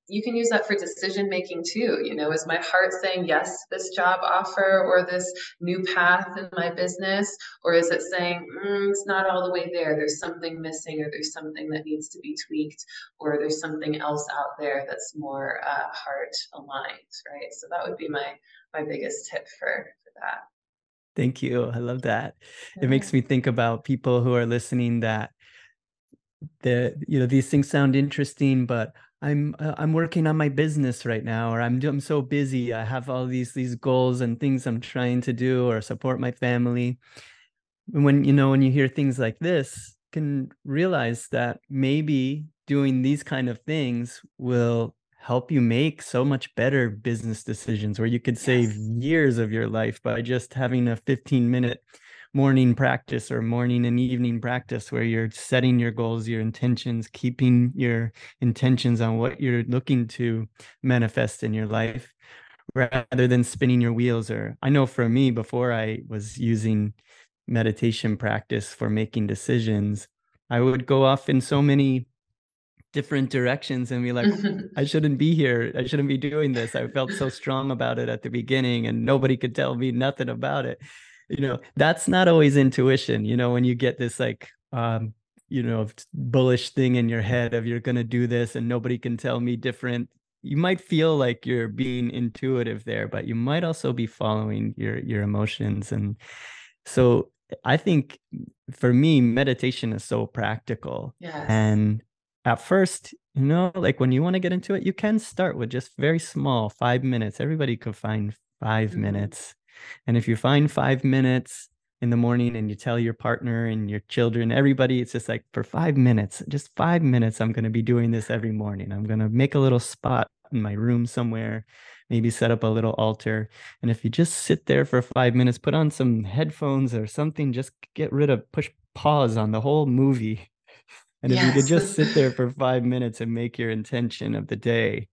you can use that for decision making too. You know, is my heart saying yes to this job offer or this new path in my business? Or is it saying mm, it's not all the way there? There's something missing, or there's something that needs to be tweaked, or there's something else out there that's more uh, heart aligned, right? So that would be my my biggest tip for for that. Thank you. I love that. Yeah. It makes me think about people who are listening that the you know these things sound interesting but i'm uh, i'm working on my business right now or i'm i'm so busy i have all these these goals and things i'm trying to do or support my family and when you know when you hear things like this can realize that maybe doing these kind of things will help you make so much better business decisions where you could save yes. years of your life by just having a 15 minute morning practice or morning and evening practice where you're setting your goals, your intentions, keeping your intentions on what you're looking to manifest in your life rather than spinning your wheels or I know for me before I was using meditation practice for making decisions, I would go off in so many different directions and be like i shouldn't be here. I shouldn't be doing this. I felt so strong about it at the beginning and nobody could tell me nothing about it you know that's not always intuition you know when you get this like um you know bullish thing in your head of you're going to do this and nobody can tell me different you might feel like you're being intuitive there but you might also be following your your emotions and so i think for me meditation is so practical yes. and at first you know like when you want to get into it you can start with just very small 5 minutes everybody could find 5 mm-hmm. minutes and if you find five minutes in the morning and you tell your partner and your children, everybody, it's just like for five minutes, just five minutes, I'm going to be doing this every morning. I'm going to make a little spot in my room somewhere, maybe set up a little altar. And if you just sit there for five minutes, put on some headphones or something, just get rid of, push pause on the whole movie. And if yes. you could just sit there for five minutes and make your intention of the day,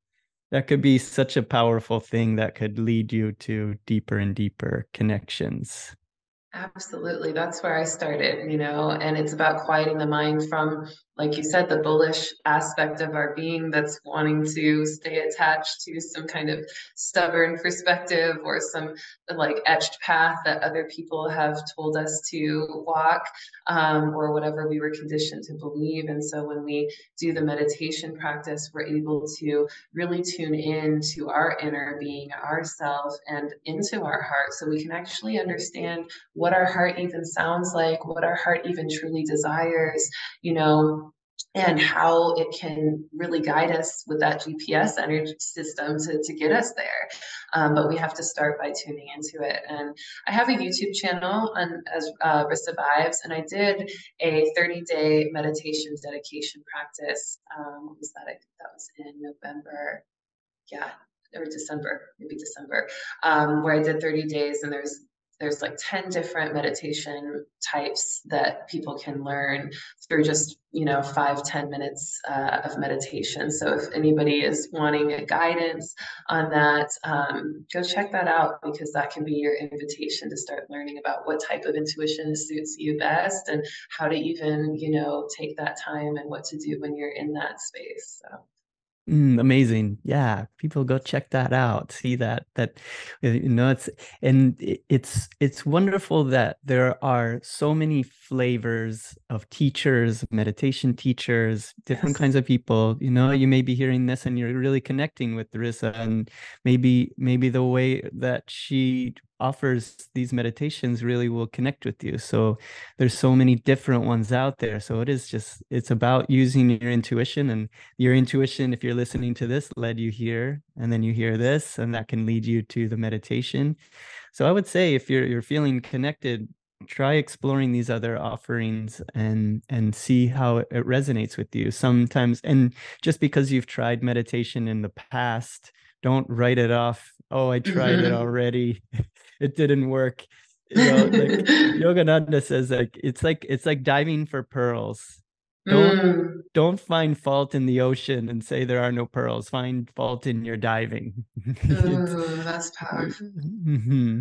that could be such a powerful thing that could lead you to deeper and deeper connections. Absolutely. That's where I started, you know, and it's about quieting the mind from like you said, the bullish aspect of our being that's wanting to stay attached to some kind of stubborn perspective or some like etched path that other people have told us to walk um, or whatever we were conditioned to believe. And so when we do the meditation practice, we're able to really tune in to our inner being, ourself, and into our heart so we can actually understand what our heart even sounds like, what our heart even truly desires, you know and how it can really guide us with that GPS energy system to, to get us there. Um, but we have to start by tuning into it. And I have a YouTube channel on as uh, Rissa Vibes, and I did a 30 day meditation dedication practice. Um, what was that? I think that was in November. Yeah, or December, maybe December, um, where I did 30 days, and there's there's like 10 different meditation types that people can learn through just you know five ten minutes uh, of meditation. So if anybody is wanting a guidance on that um, go check that out because that can be your invitation to start learning about what type of intuition suits you best and how to even you know take that time and what to do when you're in that space so Mm, amazing. Yeah, people go check that out. See that that you know it's and it's it's wonderful that there are so many flavors of teachers, meditation teachers, different yes. kinds of people. You know, you may be hearing this and you're really connecting with Rissa and maybe maybe the way that she offers these meditations really will connect with you. So there's so many different ones out there. So it is just it's about using your intuition and your intuition if you're listening to this led you here and then you hear this and that can lead you to the meditation. So i would say if you're you're feeling connected try exploring these other offerings and and see how it resonates with you. Sometimes and just because you've tried meditation in the past don't write it off oh i tried it already it didn't work you know, like Yogananda says, like it's like it's like diving for pearls. Don't mm. don't find fault in the ocean and say there are no pearls. Find fault in your diving. Ooh, that's powerful. Mm-hmm.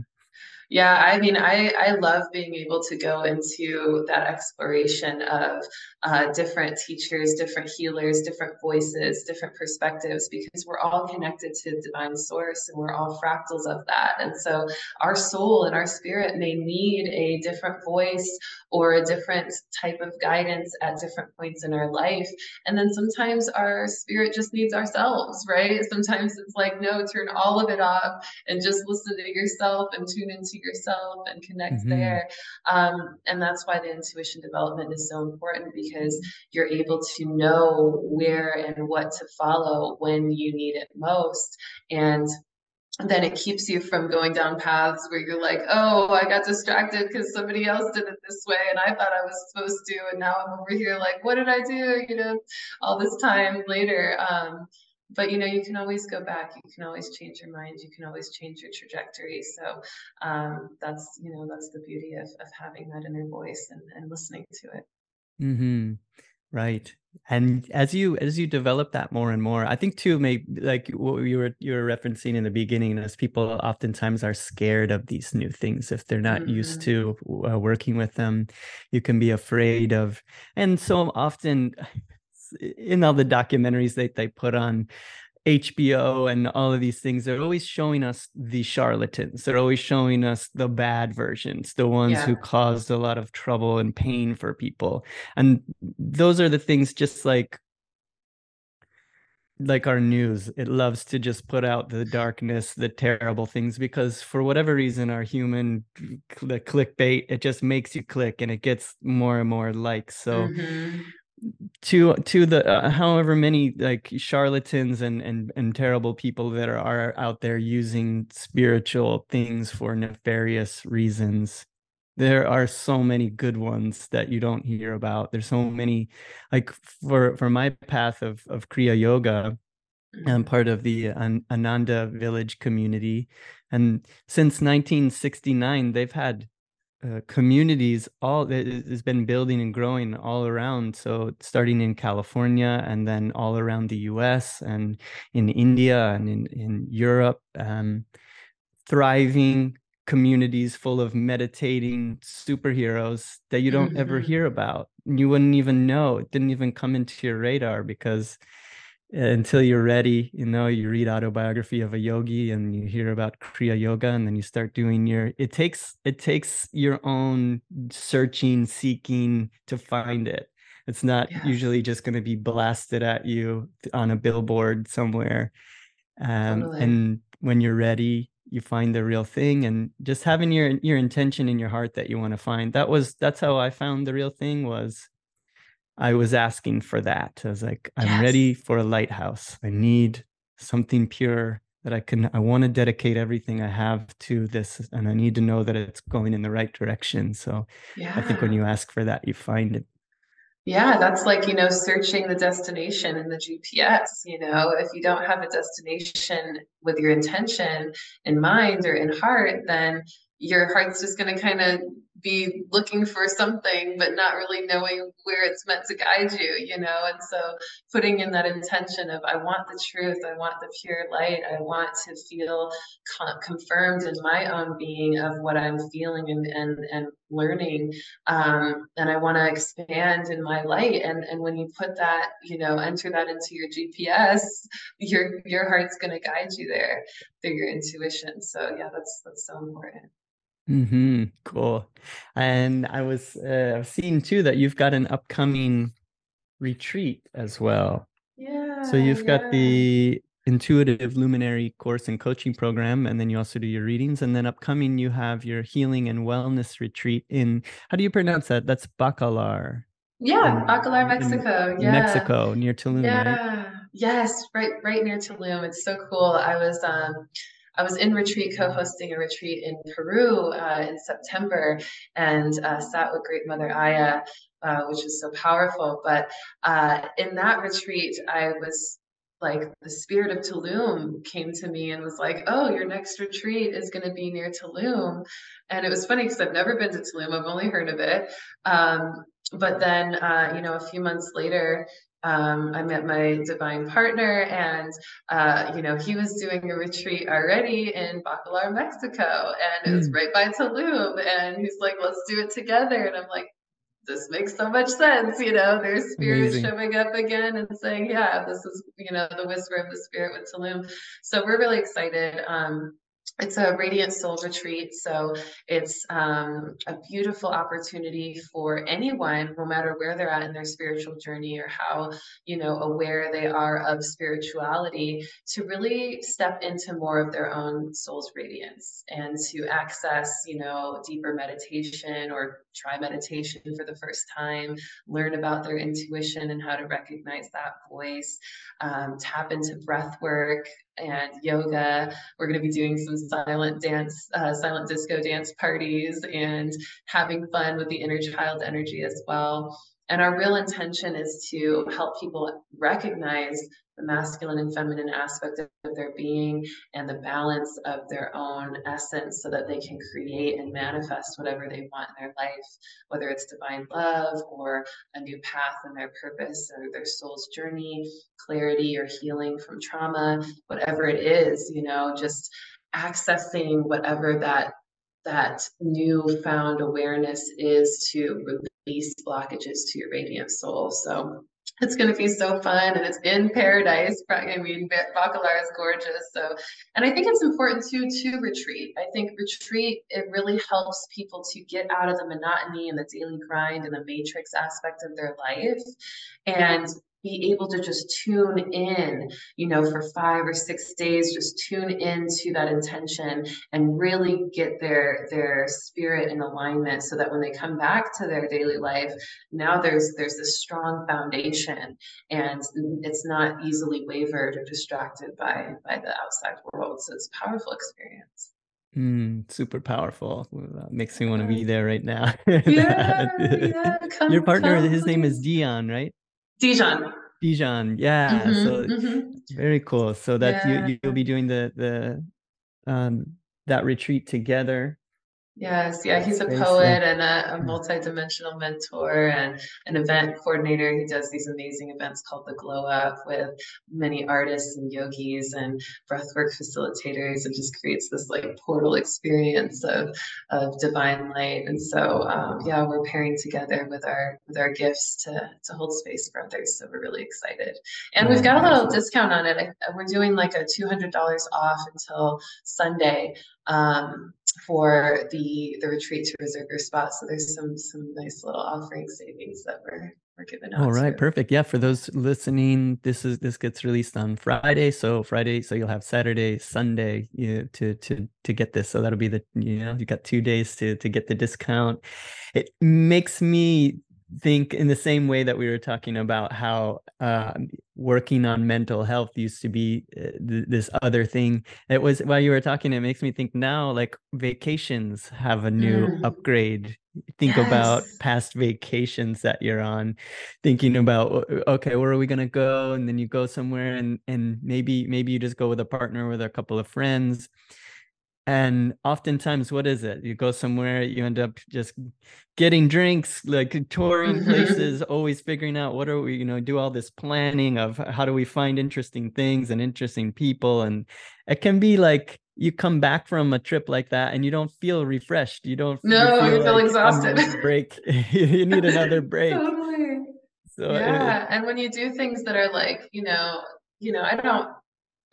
Yeah, I mean, I, I love being able to go into that exploration of uh, different teachers, different healers, different voices, different perspectives, because we're all connected to divine source and we're all fractals of that. And so our soul and our spirit may need a different voice or a different type of guidance at different points in our life. And then sometimes our spirit just needs ourselves, right? Sometimes it's like, no, turn all of it off and just listen to yourself and tune into yourself and connect mm-hmm. there. Um, and that's why the intuition development is so important because you're able to know where and what to follow when you need it most. And then it keeps you from going down paths where you're like, oh, I got distracted because somebody else did it this way and I thought I was supposed to. And now I'm over here like, what did I do? You know, all this time later. Um, but you know you can always go back. You can always change your mind. You can always change your trajectory. So um, that's you know that's the beauty of, of having that inner voice and, and listening to it. Mm-hmm. right. And as you as you develop that more and more i think too maybe like what you were you were referencing in the beginning as people oftentimes are scared of these new things if they're not mm-hmm. used to uh, working with them. You can be afraid of and so often in all the documentaries that they put on HBO and all of these things, they're always showing us the charlatans. They're always showing us the bad versions, the ones yeah. who caused a lot of trouble and pain for people. And those are the things just like like our news it loves to just put out the darkness the terrible things because for whatever reason our human the clickbait it just makes you click and it gets more and more likes so mm-hmm to to the uh, however many like charlatans and and and terrible people that are, are out there using spiritual things for nefarious reasons. There are so many good ones that you don't hear about. There's so many like for for my path of of kriya yoga i'm mm-hmm. part of the ananda village community. And since 1969 they've had uh, communities all it has been building and growing all around. So starting in california and then all around the us and in india and in, in europe um, thriving communities full of meditating superheroes that you don't mm-hmm. ever hear about. You wouldn't even know. It didn't even come into your radar because until you're ready you know you read autobiography of a yogi and you hear about kriya yoga and then you start doing your it takes it takes your own searching seeking to find it it's not yes. usually just going to be blasted at you on a billboard somewhere um, totally. and when you're ready you find the real thing and just having your your intention in your heart that you want to find that was that's how i found the real thing was I was asking for that. I was like, I'm yes. ready for a lighthouse. I need something pure that I can, I want to dedicate everything I have to this. And I need to know that it's going in the right direction. So yeah. I think when you ask for that, you find it. Yeah, that's like, you know, searching the destination in the GPS. You know, if you don't have a destination with your intention in mind or in heart, then your heart's just going to kind of be looking for something but not really knowing where it's meant to guide you you know? And so putting in that intention of i want the truth i want the pure light i want to feel con- confirmed in my own being of what i'm feeling and and, and learning um, and i want to expand in my light. And and when you put that you know enter that into your gps your your heart's going to guide you there through your intuition. So yeah that's that's so important Mm-hmm. Cool. And I was uh, seeing too that you've got an upcoming retreat as well. Yeah. So you've got the intuitive luminary course and coaching program, and then you also do your readings. And then upcoming, you have your healing and wellness retreat in how do you pronounce that? That's Bacalar. Yeah, in, Bacalar, Mexico. Yeah. Mexico, near Tulum. Yeah. Right? Yes, right, right near Tulum. It's so cool. I was um I was in retreat co-hosting a retreat in Peru uh, in September and uh, sat with Great Mother Aya, uh, which was so powerful. But uh, in that retreat, I was like the spirit of Tulum came to me and was like, "Oh, your next retreat is going to be near Tulum," and it was funny because I've never been to Tulum; I've only heard of it. Um, but then, uh, you know, a few months later, um, I met my divine partner, and uh, you know he was doing a retreat already in Bacalar, Mexico, and it was mm. right by Tulum. And he's like, "Let's do it together." And I'm like, "This makes so much sense." You know, there's spirit Amazing. showing up again and saying, "Yeah, this is you know the whisper of the spirit with Tulum." So we're really excited. Um, it's a radiant soul retreat so it's um, a beautiful opportunity for anyone no matter where they're at in their spiritual journey or how you know aware they are of spirituality to really step into more of their own soul's radiance and to access you know deeper meditation or try meditation for the first time learn about their intuition and how to recognize that voice um, tap into breath work and yoga. We're going to be doing some silent dance, uh, silent disco dance parties and having fun with the inner child energy as well. And our real intention is to help people recognize the masculine and feminine aspect of their being and the balance of their own essence so that they can create and manifest whatever they want in their life, whether it's divine love or a new path in their purpose or their soul's journey, clarity or healing from trauma, whatever it is, you know, just accessing whatever that that newfound awareness is to release blockages to your radiant soul. So it's going to be so fun and it's in paradise i mean bacalar is gorgeous so and i think it's important too to retreat. I think retreat it really helps people to get out of the monotony and the daily grind and the matrix aspect of their life. And be able to just tune in, you know, for five or six days, just tune into that intention and really get their their spirit in alignment so that when they come back to their daily life, now there's there's this strong foundation and it's not easily wavered or distracted by by the outside world. So it's a powerful experience. Mm, super powerful. Makes me want to be there right now. yeah, yeah come, Your partner, come, his name is Dion, right? Dijon. Dijon, yeah. Mm-hmm, so mm-hmm. very cool. So that yeah. you you'll be doing the the um that retreat together Yes, yeah, he's a poet and a, a multi-dimensional mentor and an event coordinator. He does these amazing events called the Glow Up with many artists and yogis and breathwork facilitators. It just creates this like portal experience of, of divine light. And so, um, yeah, we're pairing together with our with our gifts to to hold space for others. So we're really excited, and we've got a little discount on it. I, we're doing like a two hundred dollars off until Sunday. Um, for the the retreat to reserve your spot. So there's some some nice little offering savings that we're we're giving out. All right, perfect. Yeah, for those listening, this is this gets released on Friday. So Friday, so you'll have Saturday, Sunday you know, to to to get this. So that'll be the you know you got two days to to get the discount. It makes me think in the same way that we were talking about how uh, working on mental health used to be uh, th- this other thing it was while you were talking it makes me think now like vacations have a new mm. upgrade think yes. about past vacations that you're on thinking about okay where are we going to go and then you go somewhere and and maybe maybe you just go with a partner with a couple of friends and oftentimes what is it? You go somewhere you end up just getting drinks like touring places always figuring out what are we you know do all this planning of how do we find interesting things and interesting people? And it can be like you come back from a trip like that and you don't feel refreshed. You don't no you feel, you feel like exhausted. break. You need another break. Totally. so yeah it, and when you do things that are like you know you know i don't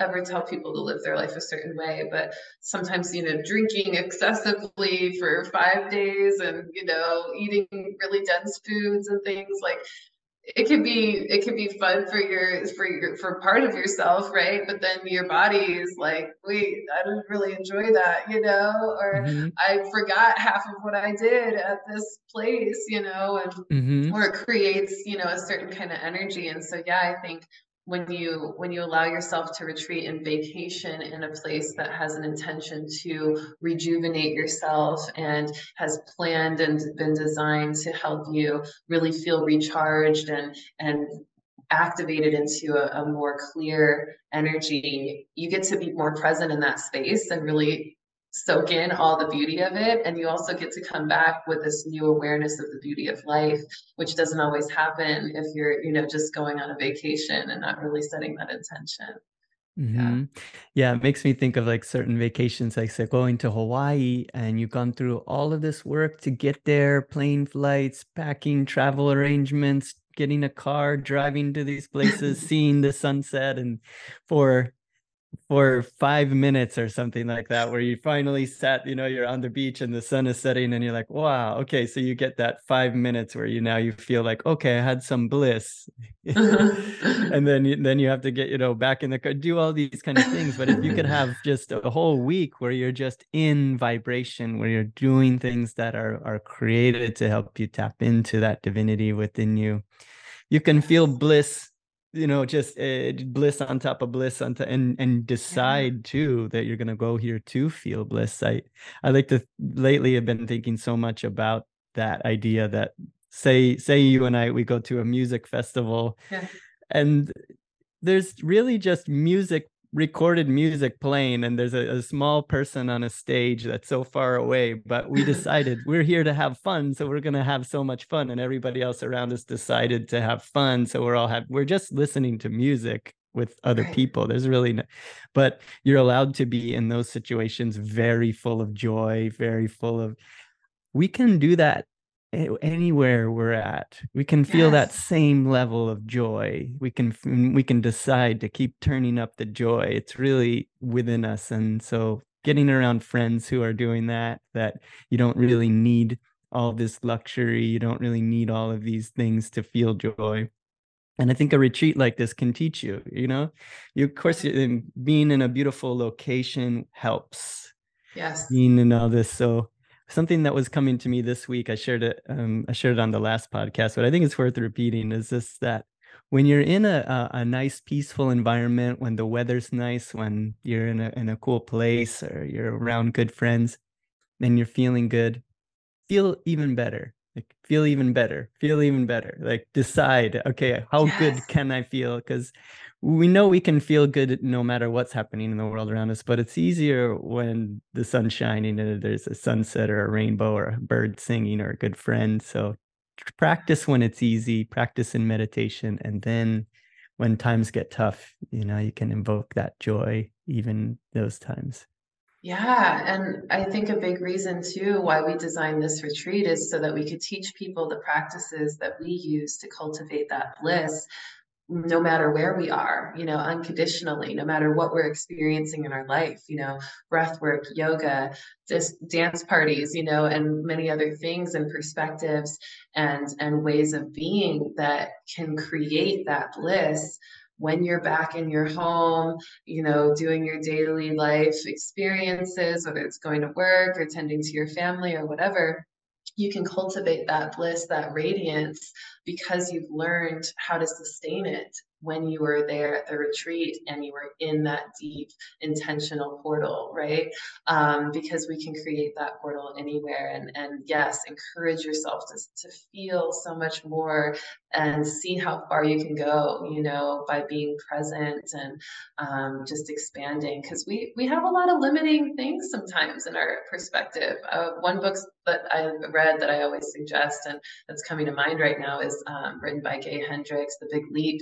ever tell people to live their life a certain way but sometimes you know drinking excessively for five days and you know eating really dense foods and things like it can be it can be fun for your for your for part of yourself right but then your body is like wait i didn't really enjoy that you know or mm-hmm. i forgot half of what i did at this place you know and mm-hmm. or it creates you know a certain kind of energy and so yeah i think when you when you allow yourself to retreat and vacation in a place that has an intention to rejuvenate yourself and has planned and been designed to help you really feel recharged and and activated into a, a more clear energy, you get to be more present in that space and really soak in all the beauty of it and you also get to come back with this new awareness of the beauty of life which doesn't always happen if you're you know just going on a vacation and not really setting that intention Mm-hmm. Yeah. it makes me think of like certain vacations, like say going to Hawaii, and you've gone through all of this work to get there, plane flights, packing, travel arrangements, getting a car, driving to these places, seeing the sunset, and for for five minutes or something like that, where you finally sat, you know, you're on the beach and the sun is setting, and you're like, wow, okay. So you get that five minutes where you now you feel like, okay, I had some bliss. and then you, then you have to get, you know, back in the car, do all these kind of things. But if you could have just a whole week where you're just in vibration, where you're doing things that are are created to help you tap into that divinity within you, you can feel bliss you know just uh, bliss on top of bliss on top and and decide yeah. too that you're gonna go here to feel bliss i i like to lately have been thinking so much about that idea that say say you and i we go to a music festival yeah. and there's really just music recorded music playing and there's a, a, small person on a stage that's so far away but we decided we're here to have fun so we're going to have so much fun and everybody else around us decided to have fun so we're all have we're just listening to music with other right. people there's really no but you're allowed to be in those situations very full of joy very full of we can do that anywhere we're at we can feel yes. that same level of joy. We can we can decide to keep turning up the joy. It's really within us and so getting around friends who are doing that that you don't really need all this luxury you don't really need all of these things to feel joy. And i think a retreat like this can teach you you know? You of course being in a beautiful location helps. Yes. Being in all this so something that was coming to me this week i shared it um, i shared it on the last podcast but i think it's worth repeating is this that when you're in a, a, a nice peaceful environment when the weather's nice when you're in a, in a cool place or you're around good friends and you're feeling good feel even better like feel even better feel even better like decide okay how yes. good can i feel because we know we can feel good no matter what's happening in the world around us, but it's easier when the sun's shining and there's a sunset or a rainbow or a bird singing or a good friend. So practice when it's easy, practice in meditation, and then when times get tough, you know, you can invoke that joy even those times. Yeah, and I think a big reason too why we designed this retreat is so that we could teach people the practices that we use to cultivate that bliss no matter where we are, you know, unconditionally, no matter what we're experiencing in our life, you know, breath work, yoga, just dance parties, you know, and many other things and perspectives and and ways of being that can create that bliss when you're back in your home, you know, doing your daily life experiences, whether it's going to work or tending to your family or whatever you can cultivate that bliss, that radiance, because you've learned how to sustain it when you were there at the retreat and you were in that deep intentional portal right? Um, because we can create that portal anywhere and and yes encourage yourself to, to feel so much more and see how far you can go you know by being present and um, just expanding because we we have a lot of limiting things sometimes in our perspective. Uh, one book that i read that i always suggest and that's coming to mind right now is um, written by gay hendricks the big leap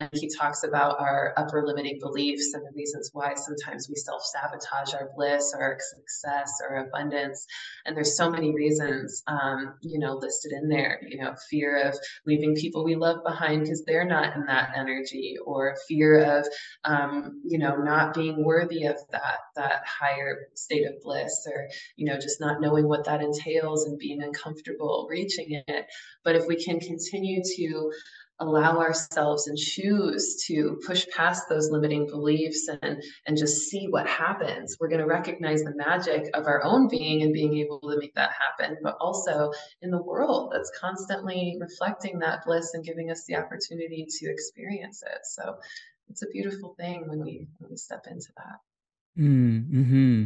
and he talks about our upper limiting beliefs and the reasons why sometimes we self sabotage our bliss or our success or abundance. And there's so many reasons, um, you know, listed in there. You know, fear of leaving people we love behind because they're not in that energy, or fear of, um, you know, not being worthy of that that higher state of bliss, or you know, just not knowing what that entails and being uncomfortable reaching it. But if we can continue to allow ourselves and choose to push past those limiting beliefs and and just see what happens. We're going to recognize the magic of our own being and being able to make that happen but also in the world that's constantly reflecting that bliss and giving us the opportunity to experience it. So it's a beautiful thing when we when we step into that. Mm, hmm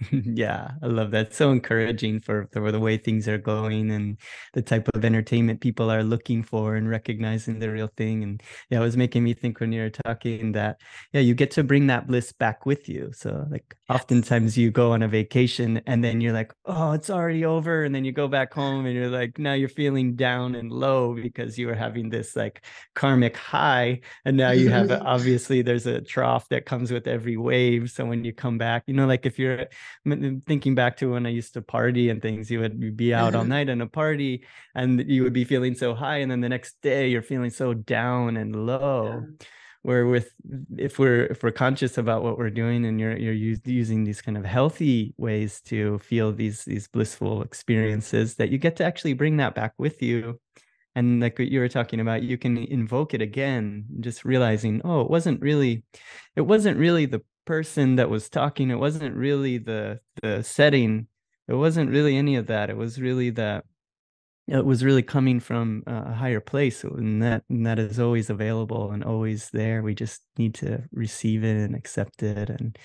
yeah, I love that. So encouraging for, for the way things are going and the type of entertainment people are looking for and recognizing the real thing. And yeah, it was making me think when you were talking that, yeah, you get to bring that bliss back with you. So, like, oftentimes you go on a vacation and then you're like, oh, it's already over. And then you go back home and you're like, now you're feeling down and low because you were having this like karmic high. And now you have, obviously, there's a trough that comes with every wave. So when you come back, you know, like if you're, thinking back to when I used to party and things, you would be out all mm-hmm. night in a party and you would be feeling so high. And then the next day you're feeling so down and low. Yeah. Where with if we're if we're conscious about what we're doing and you're you're using these kind of healthy ways to feel these these blissful experiences that you get to actually bring that back with you and like what you were talking about you can invoke it again just realizing oh it wasn't really it wasn't really the person that was talking it wasn't really the the setting. It wasn't really any of that. It was really that it was really coming from a higher place and that and that is always available and always there. We just need to receive it and accept it and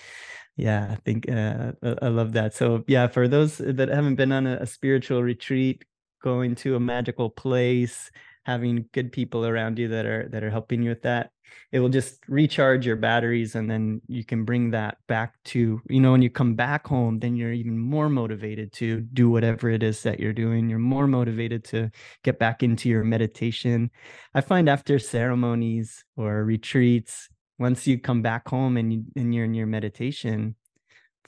yeah i think uh, i love that. So yeah for those that haven't been on a, a spiritual retreat going to a magical place having good people around you that are that are helping you with that. It will just recharge your batteries and then you can bring that back to you know when you come back home then you're even more motivated to do whatever it is that you're doing. You're more motivated to get back into your meditation. I find after ceremonies or retreats once you come back home and, you, and you're in your meditation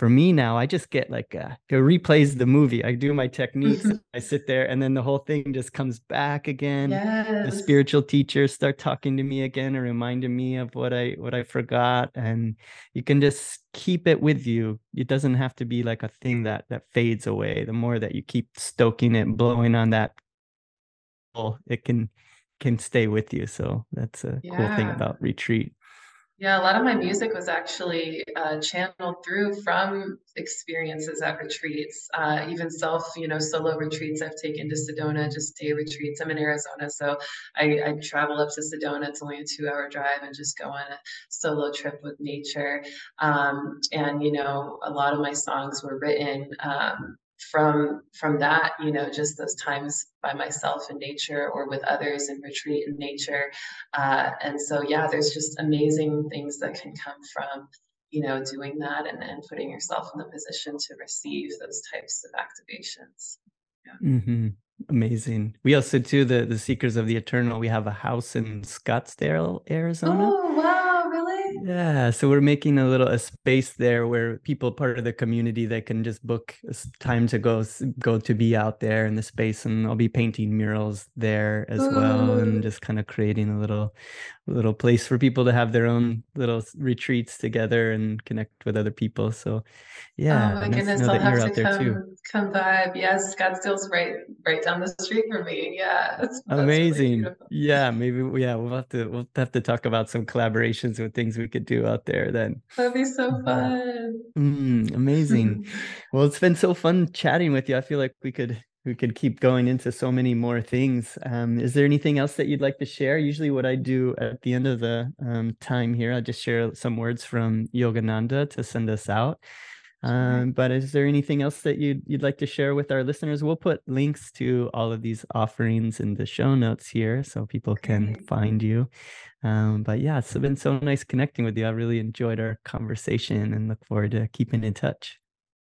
for me now, I just get like uh, it replays the movie. I do my techniques, I sit there, and then the whole thing just comes back again. Yes. The spiritual teachers start talking to me again and reminding me of what I what I forgot, and you can just keep it with you. It doesn't have to be like a thing that that fades away. The more that you keep stoking it, blowing on that, it can can stay with you. So that's a yeah. cool thing about retreat. Yeah, a lot of my music was actually uh, channeled through from experiences at retreats, uh, even self, you know, solo retreats I've taken to Sedona, just day retreats. I'm in Arizona, so I, I travel up to Sedona. It's only a two-hour drive, and just go on a solo trip with nature. Um, and you know, a lot of my songs were written um, from from that you know just those times by myself in nature or with others in retreat in nature. Uh, and so yeah there's just amazing things that can come from you know doing that and, and putting yourself in the position to receive those types of activations. Yeah. mm-hmm. amazing. We also too the the seekers of the eternal. We have a house in scottsdale arizona. Oh wow yeah, so we're making a little a space there where people part of the community they can just book time to go go to be out there in the space, and I'll be painting murals there as Ooh. well, and just kind of creating a little little place for people to have their own little retreats together and connect with other people. So, oh yeah, oh my goodness, I'll have to come come vibe. Yes, Scottsdale's right right down the street for me. Yeah, that's, that's amazing. Really yeah, maybe yeah we'll have to we'll have to talk about some collaborations with things we could do out there then. That'd be so fun. Mm, amazing. well, it's been so fun chatting with you. I feel like we could we could keep going into so many more things. Um, is there anything else that you'd like to share? Usually, what I do at the end of the um, time here, I just share some words from Yogananda to send us out. Um, but is there anything else that you'd you'd like to share with our listeners? We'll put links to all of these offerings in the show notes here, so people can find you. Um, but yeah, it's been so nice connecting with you. I really enjoyed our conversation and look forward to keeping in touch.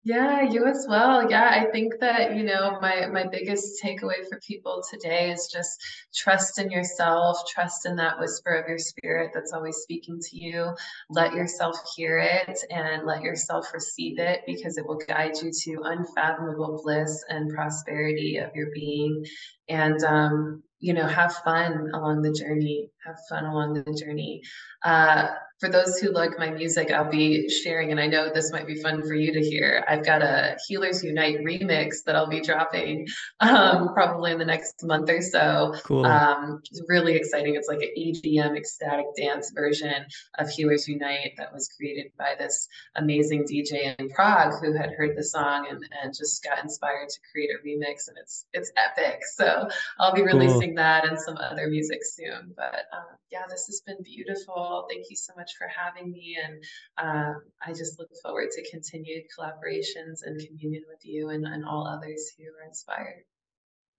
Yeah, you as well. Yeah, I think that, you know, my my biggest takeaway for people today is just trust in yourself, trust in that whisper of your spirit that's always speaking to you. Let yourself hear it and let yourself receive it because it will guide you to unfathomable bliss and prosperity of your being. And um, you know, have fun along the journey. Have fun along the journey. Uh, for those who like my music, I'll be sharing, and I know this might be fun for you to hear. I've got a Healers Unite remix that I'll be dropping um, probably in the next month or so. Cool. Um, it's really exciting. It's like an EDM ecstatic dance version of Healers Unite that was created by this amazing DJ in Prague who had heard the song and, and just got inspired to create a remix, and it's it's epic. So I'll be releasing releasing that and some other music soon. But um, yeah, this has been beautiful. Thank you so much for having me. And um, I just look forward to continued collaborations and communion with you and, and all others who are inspired.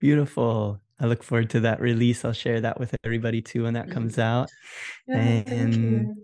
Beautiful. I look forward to that release. I'll share that with everybody too when that comes out. Yeah, and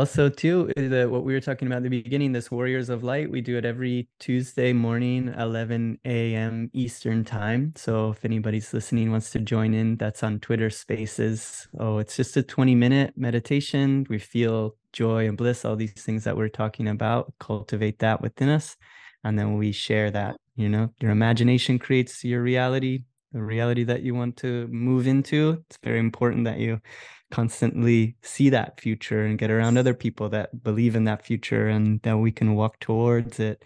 also too the, what we were talking about at the beginning this warriors of light we do it every tuesday morning 11 a.m eastern time. So if anybody's listening wants to join in that's on twitter spaces. Oh it's just a 20 minute meditation. We feel joy and bliss all these things that we're talking about. Cultivate that within us and then we share that you know? Your imagination creates your reality the reality that you want to move into. It's very important that you constantly see that future and get around other people that believe in that future and that we can walk towards it.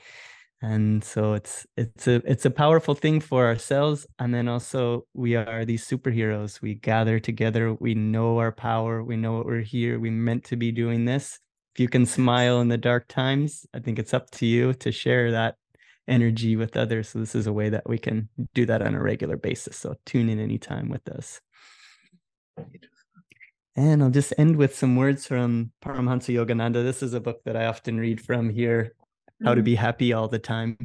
And so it's it's a it's a powerful thing for ourselves. And then also we are these superheroes. We gather together. We know our power. We know what we're here. We meant to be doing this. If you can smile in the dark times i think it's up to you to share that energy with others. So this is a way that we can do that on a regular basis. So tune in anytime with us and I'll just end with some words from Paramahansa Yogananda. This is a book that I often read from here How to mm. Be Happy All the Time.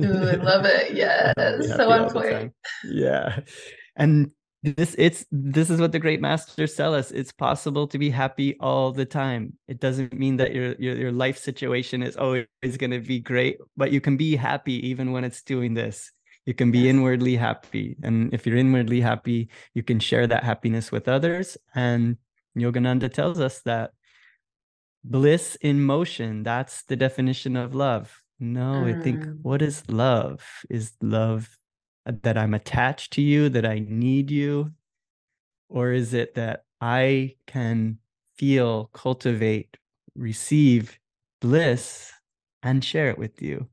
Ooh, I love it. Yes. so on point. Yeah. And this it's this is what the great masters tell us it's possible to be happy all the time it doesn't mean that your your, your life situation is always going to be great but you can be happy even when it's doing this you can be inwardly happy and if you're inwardly happy you can share that happiness with others and yogananda tells us that bliss in motion that's the definition of love. No i think mm. what is love? Is love that i'm attached to you that i need you? Or is it that i can feel cultivate receive bliss and share it with you?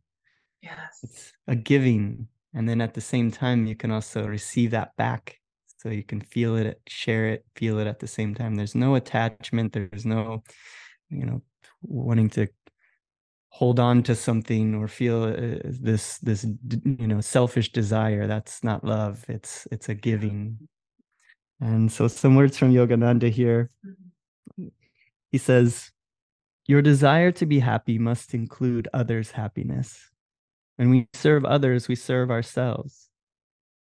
Yes. It's a giving and then at the same time you can also receive that back. So you can feel it share it feel it at the same time. There's no attachment. There's no you know wanting to hold on to something or feel uh, this this you know selfish desire. That's not love. It's it's a giving. And so some words from yogananda here. Mm-hmm. he says your desire to be happy must include others happiness when we serve others, we serve ourselves.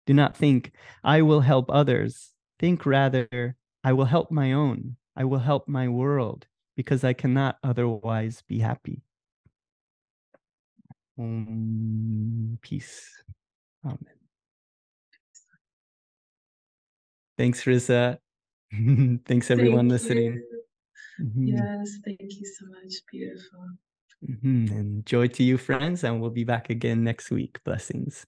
Do not think, I will help others. Think rather, I will help my own. I will help my world because I cannot otherwise be happy. Um, peace. Amen. Thanks, Rissa. Thanks, everyone thank listening. Mm-hmm. Yes, thank you so much. Beautiful. Mm-hmm. And joy to you, friends, and we'll be back again next week. Blessings.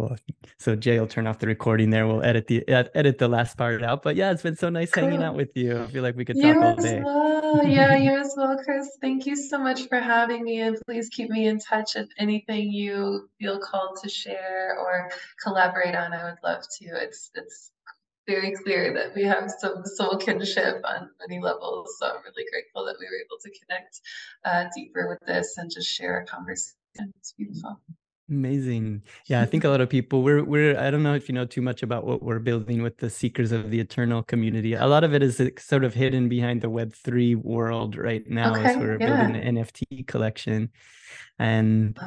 Well, so Jay will turn off the recording there. We'll edit the edit the last part out. But yeah, it's been so nice cool. hanging out with you. I feel like we could talk you all day. Well. Yeah, you as well, Chris. Thank you so much for having me, and please keep me in touch if anything you feel called to share or collaborate on. I would love to. It's it's very clear that we have some soul kinship on many levels. So I'm really grateful that we were able to connect uh, deeper with this and just share a conversation. It's beautiful. Amazing. Yeah, I think a lot of people we're we're I don't know if you know too much about what we're building with the Seekers of the Eternal community. A lot of it is sort of hidden behind the web 3 world right now okay, as we're yeah. building an NFT collection and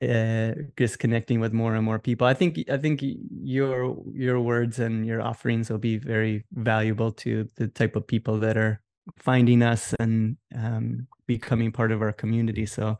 uh, just connecting with more and more people. I think I think your your words and your offerings will be very valuable to the type of people that are finding us and um, becoming part of our community. So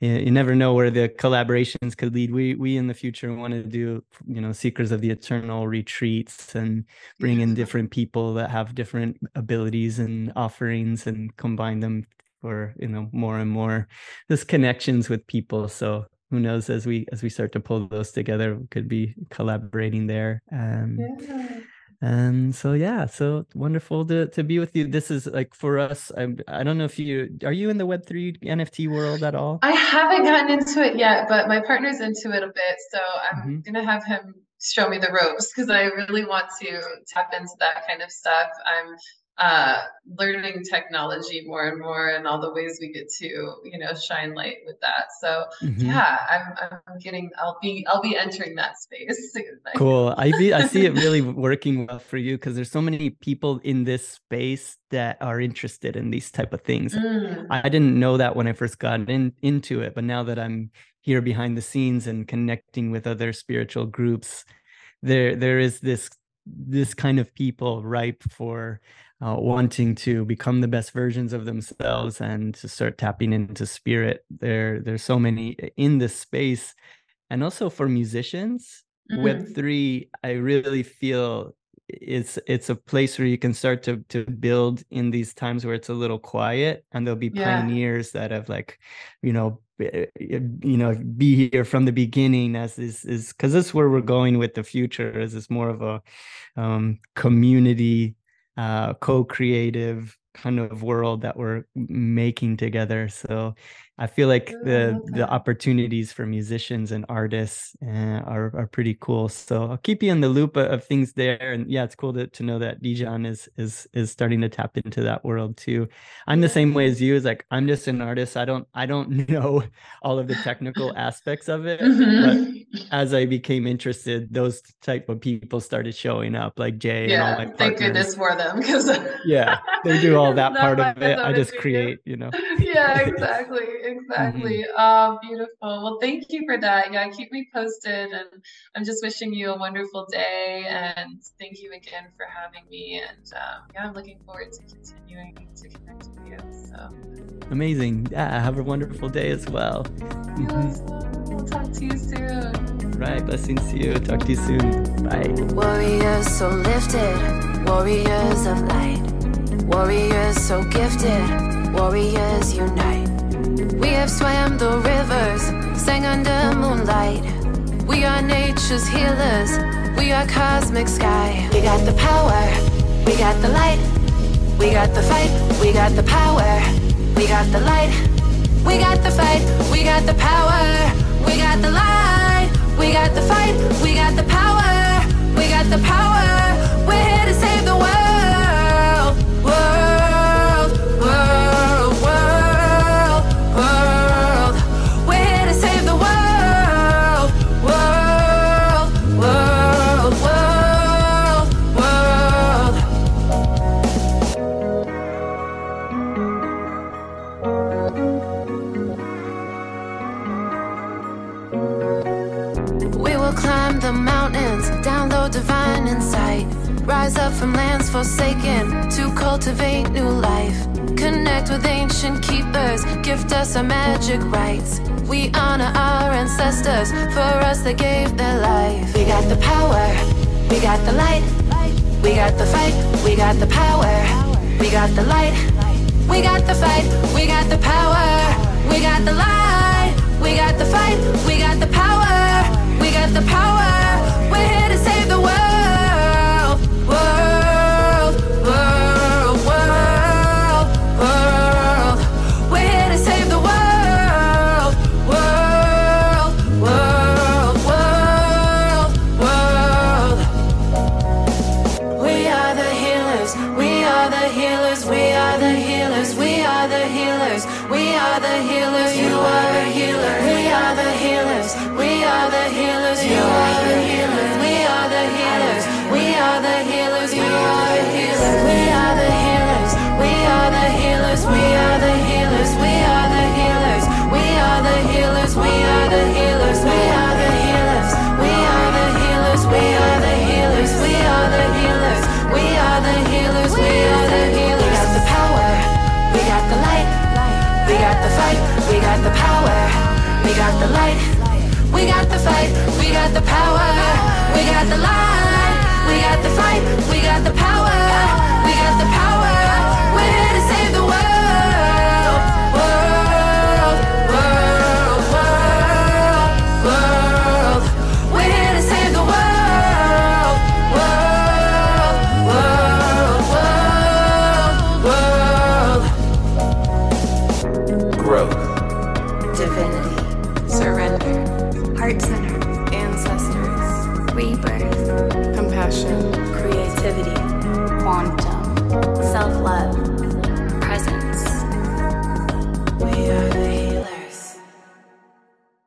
you, you never know where the collaborations could lead. We we in the future want to do you know seekers of the eternal retreats and bring in different people that have different abilities and offerings and combine them for you know more and more this connections with people so who knows as we as we start to pull those together we could be collaborating there um yeah. And so yeah so wonderful to to be with you. This is like for us I'm, i don't know if you are you in the web3 nft world at all? I haven't gotten into it yet but my partner's into it a bit so i'm mm-hmm. gonna have him show me the ropes because i really want to tap into that kind of stuff. I'm uh, learning technology more and more and all the ways we get to you know shine light with that so mm-hmm. yeah I'm, I'm getting i'll be i'll be entering that space soon cool i be, i see it really working well for you because there's so many people in this space that are interested in these type of things mm. i didn't know that when i first got in into it but now that i'm here behind the scenes and connecting with other spiritual groups there there is this this kind of people ripe for uh, wanting to become the best versions of themselves and to start tapping into spirit. There, there's so many uh, in this space, and also for musicians, mm-hmm. Web three. I really feel it's it's a place where you can start to to build in these times where it's a little quiet, and there'll be yeah. pioneers that have like, you know, you know be here from the beginning as this is because this is where we're going with the future is it's more of a um, community uh, co-creative kind of world that we're making together. So I feel like the okay. the opportunities for musicians and artists uh, are are pretty cool. So I'll keep you in the loop of, of things there. And yeah, it's cool to, to know that Dijon is is is starting to tap into that world too. I'm the same way as you. Is like I'm just an artist. I don't I don't know all of the technical aspects of it. Mm-hmm. But as I became interested, those type of people started showing up, like Jay yeah, and all my partners. Thank goodness for them, because yeah, they do all that part of it. I just create, you know. Yeah, exactly exactly. Mm-hmm. Um, beautiful. Well, thank you for that. Yeah, keep me posted. And I'm just wishing you a wonderful day. And thank you again for having me. And um, yeah, I'm looking forward to continuing to connect with you. So amazing. Yeah, have a wonderful day as well. Mm-hmm. We'll talk to you soon. Right. Blessings to you. Talk to you soon. Bye. Warriors so lifted, warriors of light, warriors so gifted, warriors unite. We have swam the rivers, sang under moonlight. We are nature's healers, we are cosmic sky. We got the power, we got the light. We got the fight, we got the power. We got the light, we got the fight, we got the power. We got the light, we got the fight, we got the power. We got the power, we're here to save the world. Our magic rights. We honor our ancestors, for us they gave their life. We got the power, we got the light, we got the fight, we got the power, we got the light, we got the fight, we got the power, we got the light, we got the fight, we got the power, we got the power. We're here to save the world. The power we got the light. We got the fight. We got the power. We got the light. We got the fight. We got the power. We got the power. We're here to save the world.